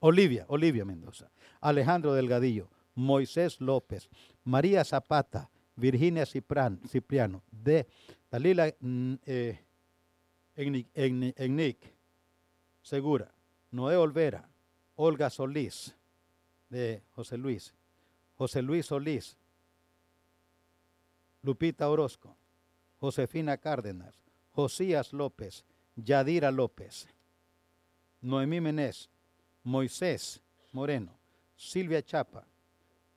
Olivia, Olivia Mendoza, Alejandro Delgadillo, Moisés López, María Zapata, Virginia Cipriano, de Dalila mm, eh, Segura, Noé Olvera, Olga Solís, de José Luis, José Luis Solís, Lupita Orozco, Josefina Cárdenas, Josías López, Yadira López, Noemí Menés, Moisés Moreno, Silvia Chapa,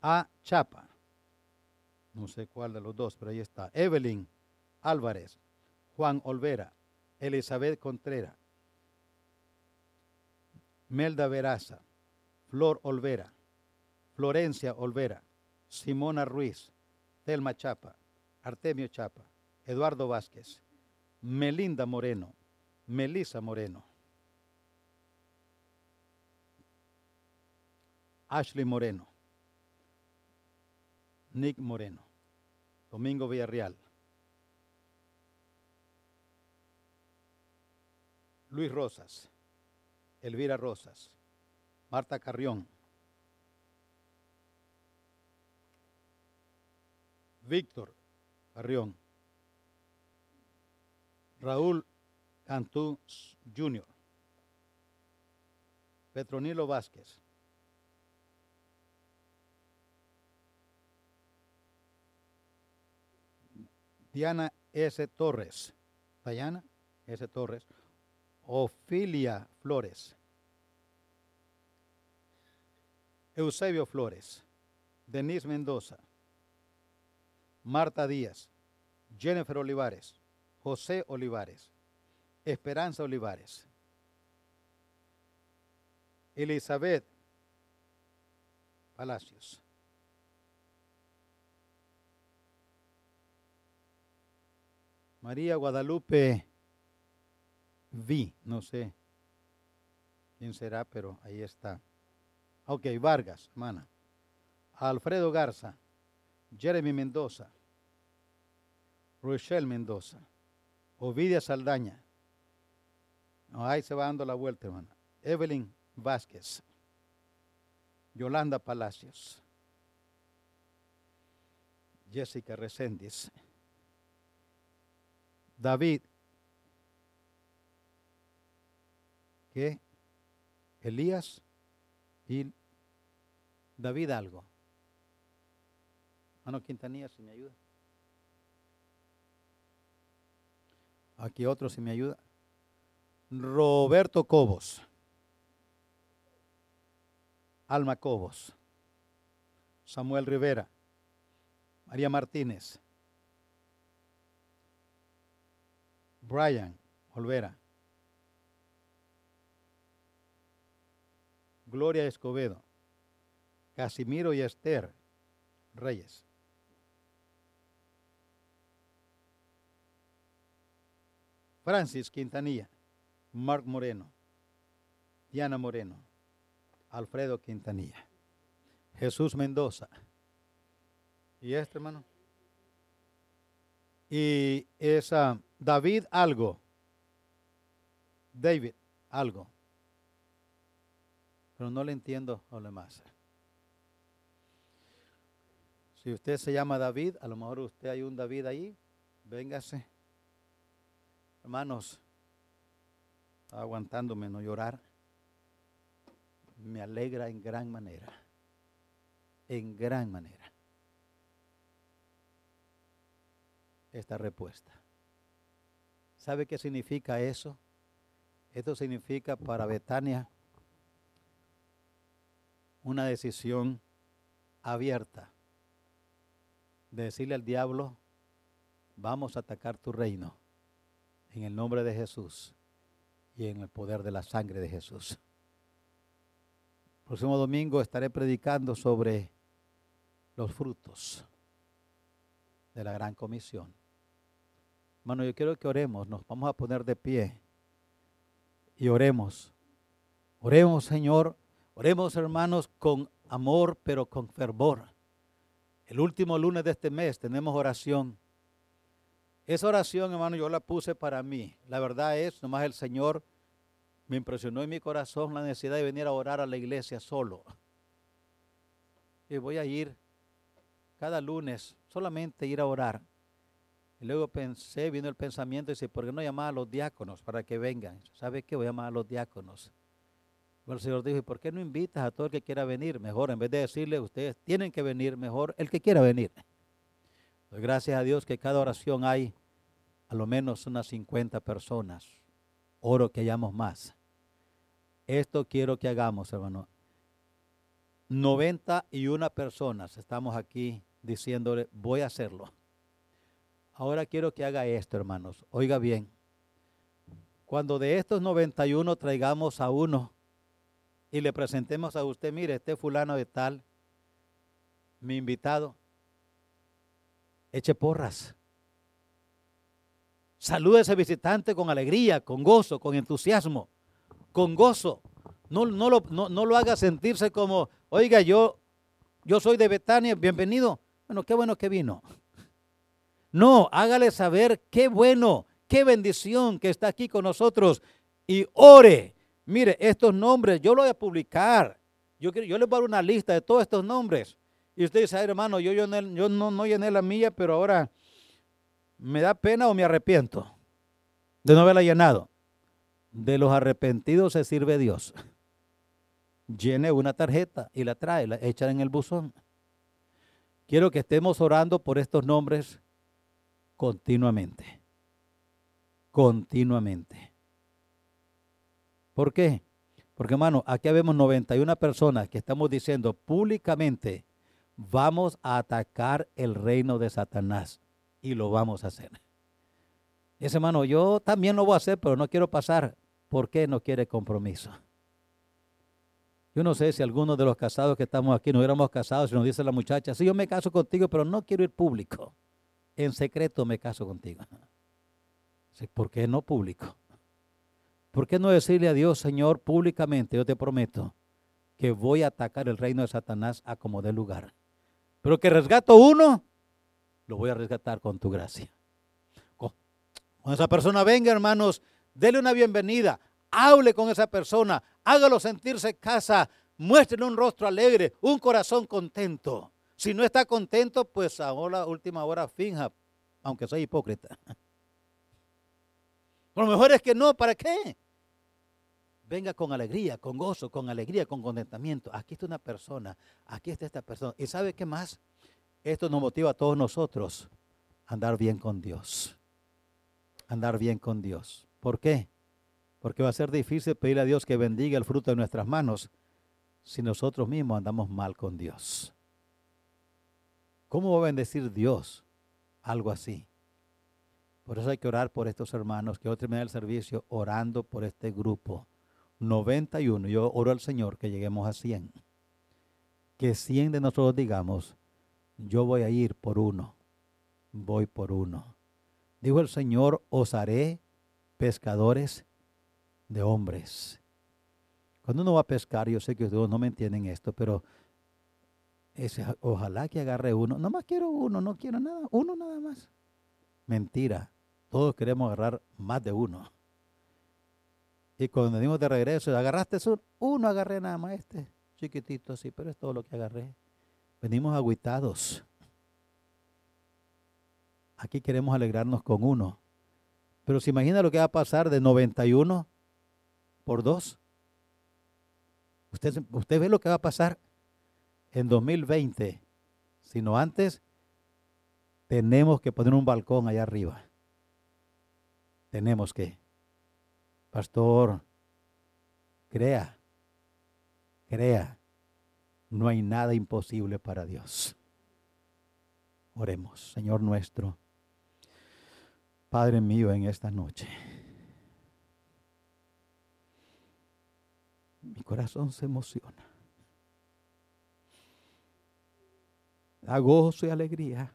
A. Chapa, no sé cuál de los dos, pero ahí está, Evelyn Álvarez, Juan Olvera, Elizabeth Contreras, Melda Veraza, Flor Olvera, Florencia Olvera, Simona Ruiz, Telma Chapa, Artemio Chapa, Eduardo Vázquez, Melinda Moreno, Melisa Moreno, Ashley Moreno, Nick Moreno, Domingo Villarreal, Luis Rosas, Elvira Rosas, Marta Carrión, Víctor Carrión, Raúl Cantú Jr., Petronilo Vázquez, Diana S. Torres, Diana S. Torres, Ofilia Flores, Eusebio Flores, Denise Mendoza, Marta Díaz, Jennifer Olivares, José Olivares. Esperanza Olivares. Elizabeth Palacios. María Guadalupe Vi, no sé quién será, pero ahí está. Ok, Vargas, hermana. Alfredo Garza, Jeremy Mendoza, Rochelle Mendoza, Ovidia Saldaña. ahí se va dando la vuelta, hermana. Evelyn Vázquez, Yolanda Palacios, Jessica Reséndiz, David, ¿qué? Elías y David algo. Mano Quintanilla, si me ayuda. Aquí otro, si me ayuda. Roberto Cobos. Alma Cobos. Samuel Rivera. María Martínez. Brian Olvera. Gloria Escobedo. Casimiro y Esther Reyes. Francis Quintanilla, Mark Moreno, Diana Moreno, Alfredo Quintanilla, Jesús Mendoza. ¿Y este hermano? Y esa David algo. David algo. Pero no le entiendo a lo más. Si usted se llama David, a lo mejor usted hay un David ahí, véngase. Hermanos, aguantándome no llorar, me alegra en gran manera, en gran manera, esta respuesta. ¿Sabe qué significa eso? Esto significa para Betania una decisión abierta de decirle al diablo, vamos a atacar tu reino en el nombre de Jesús y en el poder de la sangre de Jesús. próximo domingo estaré predicando sobre los frutos de la gran comisión. Hermano, yo quiero que oremos, nos vamos a poner de pie y oremos. Oremos, Señor, oremos, hermanos, con amor, pero con fervor. El último lunes de este mes tenemos oración esa oración, hermano, yo la puse para mí. La verdad es, nomás el Señor me impresionó en mi corazón la necesidad de venir a orar a la iglesia solo. Y voy a ir cada lunes, solamente ir a orar. Y luego pensé, vino el pensamiento, dice, ¿por qué no llamar a los diáconos para que vengan? ¿Sabe qué? Voy a llamar a los diáconos. el Señor dijo, ¿y por qué no invitas a todo el que quiera venir? Mejor, en vez de decirle, ustedes tienen que venir, mejor el que quiera venir gracias a Dios que cada oración hay a lo menos unas 50 personas. Oro que hayamos más. Esto quiero que hagamos, hermano. 91 personas estamos aquí diciéndole, voy a hacerlo. Ahora quiero que haga esto, hermanos. Oiga bien. Cuando de estos 91 traigamos a uno y le presentemos a usted, mire, este fulano de tal, mi invitado, eche porras. Salude a ese visitante con alegría, con gozo, con entusiasmo, con gozo. No, no, lo, no, lo haga sentirse como, oiga, yo, yo soy de Betania, bienvenido. Bueno, qué bueno que vino. No, hágale saber qué bueno, qué bendición que está aquí con nosotros y ore. Mire, estos nombres yo lo voy a publicar. Yo, yo les voy a dar una lista de todos estos nombres. Y usted dice, hermano, yo, yo, yo no, no llené la mía, pero ahora me da pena o me arrepiento de no haberla llenado. De los arrepentidos se sirve Dios. Llene una tarjeta y la trae, la echa en el buzón. Quiero que estemos orando por estos nombres continuamente. Continuamente. ¿Por qué? Porque hermano, aquí vemos 91 personas que estamos diciendo públicamente, vamos a atacar el reino de Satanás y lo vamos a hacer. Ese hermano, yo también lo voy a hacer, pero no quiero pasar. ¿Por qué no quiere compromiso? Yo no sé si algunos de los casados que estamos aquí no hubiéramos casados y nos dice la muchacha, sí, yo me caso contigo, pero no quiero ir público. En secreto me caso contigo. ¿Por qué no público? ¿Por qué no decirle a Dios, Señor, públicamente, yo te prometo que voy a atacar el reino de Satanás a como dé lugar? Pero que resgato uno, lo voy a resgatar con tu gracia. Cuando esa persona venga, hermanos, dele una bienvenida, hable con esa persona, hágalo sentirse casa, muéstrele un rostro alegre, un corazón contento. Si no está contento, pues ahora, última hora, finja, aunque soy hipócrita. Lo mejor es que no, ¿para qué? Venga con alegría, con gozo, con alegría, con contentamiento. Aquí está una persona, aquí está esta persona. ¿Y sabe qué más? Esto nos motiva a todos nosotros a andar bien con Dios. Andar bien con Dios. ¿Por qué? Porque va a ser difícil pedir a Dios que bendiga el fruto de nuestras manos si nosotros mismos andamos mal con Dios. ¿Cómo va a bendecir Dios algo así? Por eso hay que orar por estos hermanos, que hoy termine el servicio orando por este grupo. 91, yo oro al Señor que lleguemos a 100. Que 100 de nosotros digamos, yo voy a ir por uno, voy por uno. Dijo el Señor, os haré pescadores de hombres. Cuando uno va a pescar, yo sé que ustedes no me entienden esto, pero ese, ojalá que agarre uno. No más quiero uno, no quiero nada, uno nada más. Mentira. Todos queremos agarrar más de uno. Y cuando venimos de regreso, agarraste uno, uno agarré nada más este, chiquitito así, pero es todo lo que agarré. Venimos aguitados. Aquí queremos alegrarnos con uno. Pero se imagina lo que va a pasar de 91 por dos. Usted, usted ve lo que va a pasar en 2020. Sino antes, tenemos que poner un balcón allá arriba tenemos que, pastor, crea, crea, no hay nada imposible para Dios. Oremos, Señor nuestro, Padre mío, en esta noche. Mi corazón se emociona. Da gozo y alegría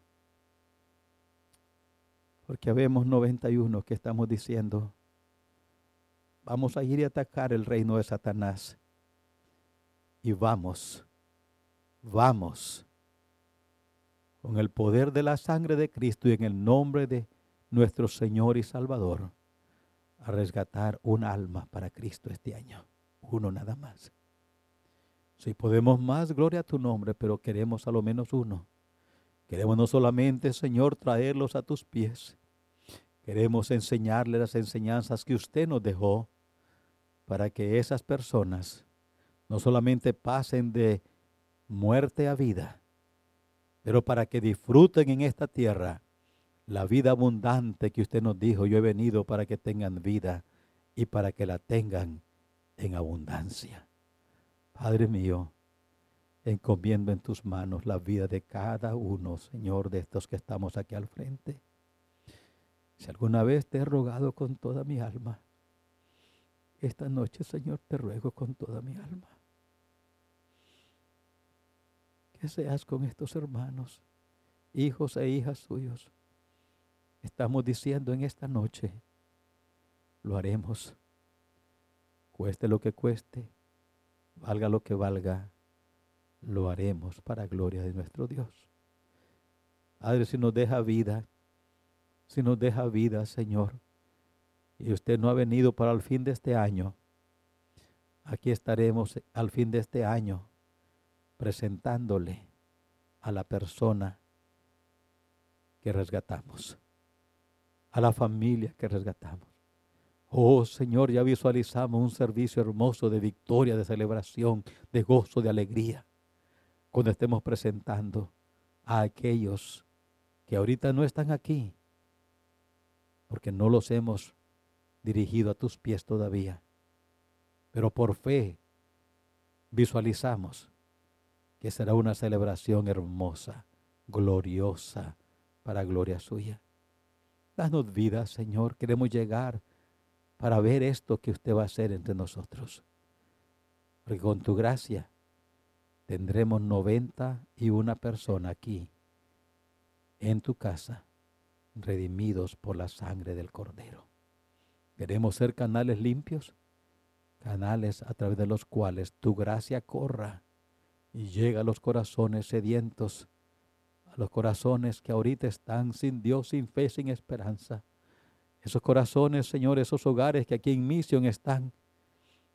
porque habemos 91 que estamos diciendo, vamos a ir y atacar el reino de Satanás. Y vamos, vamos, con el poder de la sangre de Cristo y en el nombre de nuestro Señor y Salvador, a resgatar un alma para Cristo este año. Uno nada más. Si podemos más, gloria a tu nombre, pero queremos a lo menos uno. Queremos no solamente, Señor, traerlos a tus pies, Queremos enseñarle las enseñanzas que usted nos dejó para que esas personas no solamente pasen de muerte a vida, pero para que disfruten en esta tierra la vida abundante que usted nos dijo, yo he venido para que tengan vida y para que la tengan en abundancia. Padre mío, encomiendo en tus manos la vida de cada uno, Señor, de estos que estamos aquí al frente. Si alguna vez te he rogado con toda mi alma, esta noche, Señor, te ruego con toda mi alma. Que seas con estos hermanos, hijos e hijas suyos. Estamos diciendo en esta noche, lo haremos. Cueste lo que cueste, valga lo que valga, lo haremos para gloria de nuestro Dios. Padre, si nos deja vida, si nos deja vida, Señor, y usted no ha venido para el fin de este año, aquí estaremos al fin de este año presentándole a la persona que resgatamos, a la familia que resgatamos. Oh Señor, ya visualizamos un servicio hermoso de victoria, de celebración, de gozo, de alegría, cuando estemos presentando a aquellos que ahorita no están aquí, porque no los hemos dirigido a tus pies todavía. Pero por fe visualizamos que será una celebración hermosa, gloriosa, para gloria suya. Danos vida, Señor. Queremos llegar para ver esto que usted va a hacer entre nosotros. Porque con tu gracia tendremos 91 personas aquí en tu casa, redimidos por la sangre del Cordero. Queremos ser canales limpios, canales a través de los cuales tu gracia corra y llega a los corazones sedientos, a los corazones que ahorita están sin Dios, sin fe, sin esperanza. Esos corazones, Señor, esos hogares que aquí en misión están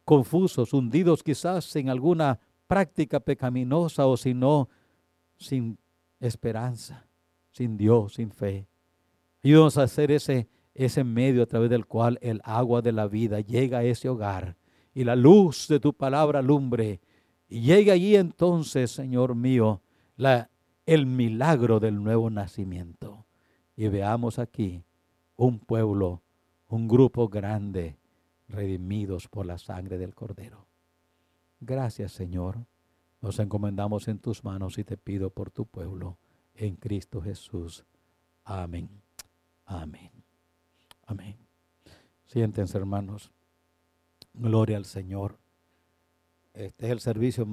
confusos, hundidos quizás en alguna práctica pecaminosa o si no, sin esperanza, sin Dios, sin fe. Ayúdanos a hacer ese, ese medio a través del cual el agua de la vida llega a ese hogar y la luz de tu palabra lumbre. Y llegue allí entonces, Señor mío, el milagro del nuevo nacimiento. Y veamos aquí un pueblo, un grupo grande, redimidos por la sangre del Cordero. Gracias, Señor. Nos encomendamos en tus manos y te pido por tu pueblo, en Cristo Jesús. Amén. Amén. Amén. Siéntense, hermanos. Gloria al Señor. Este es el servicio más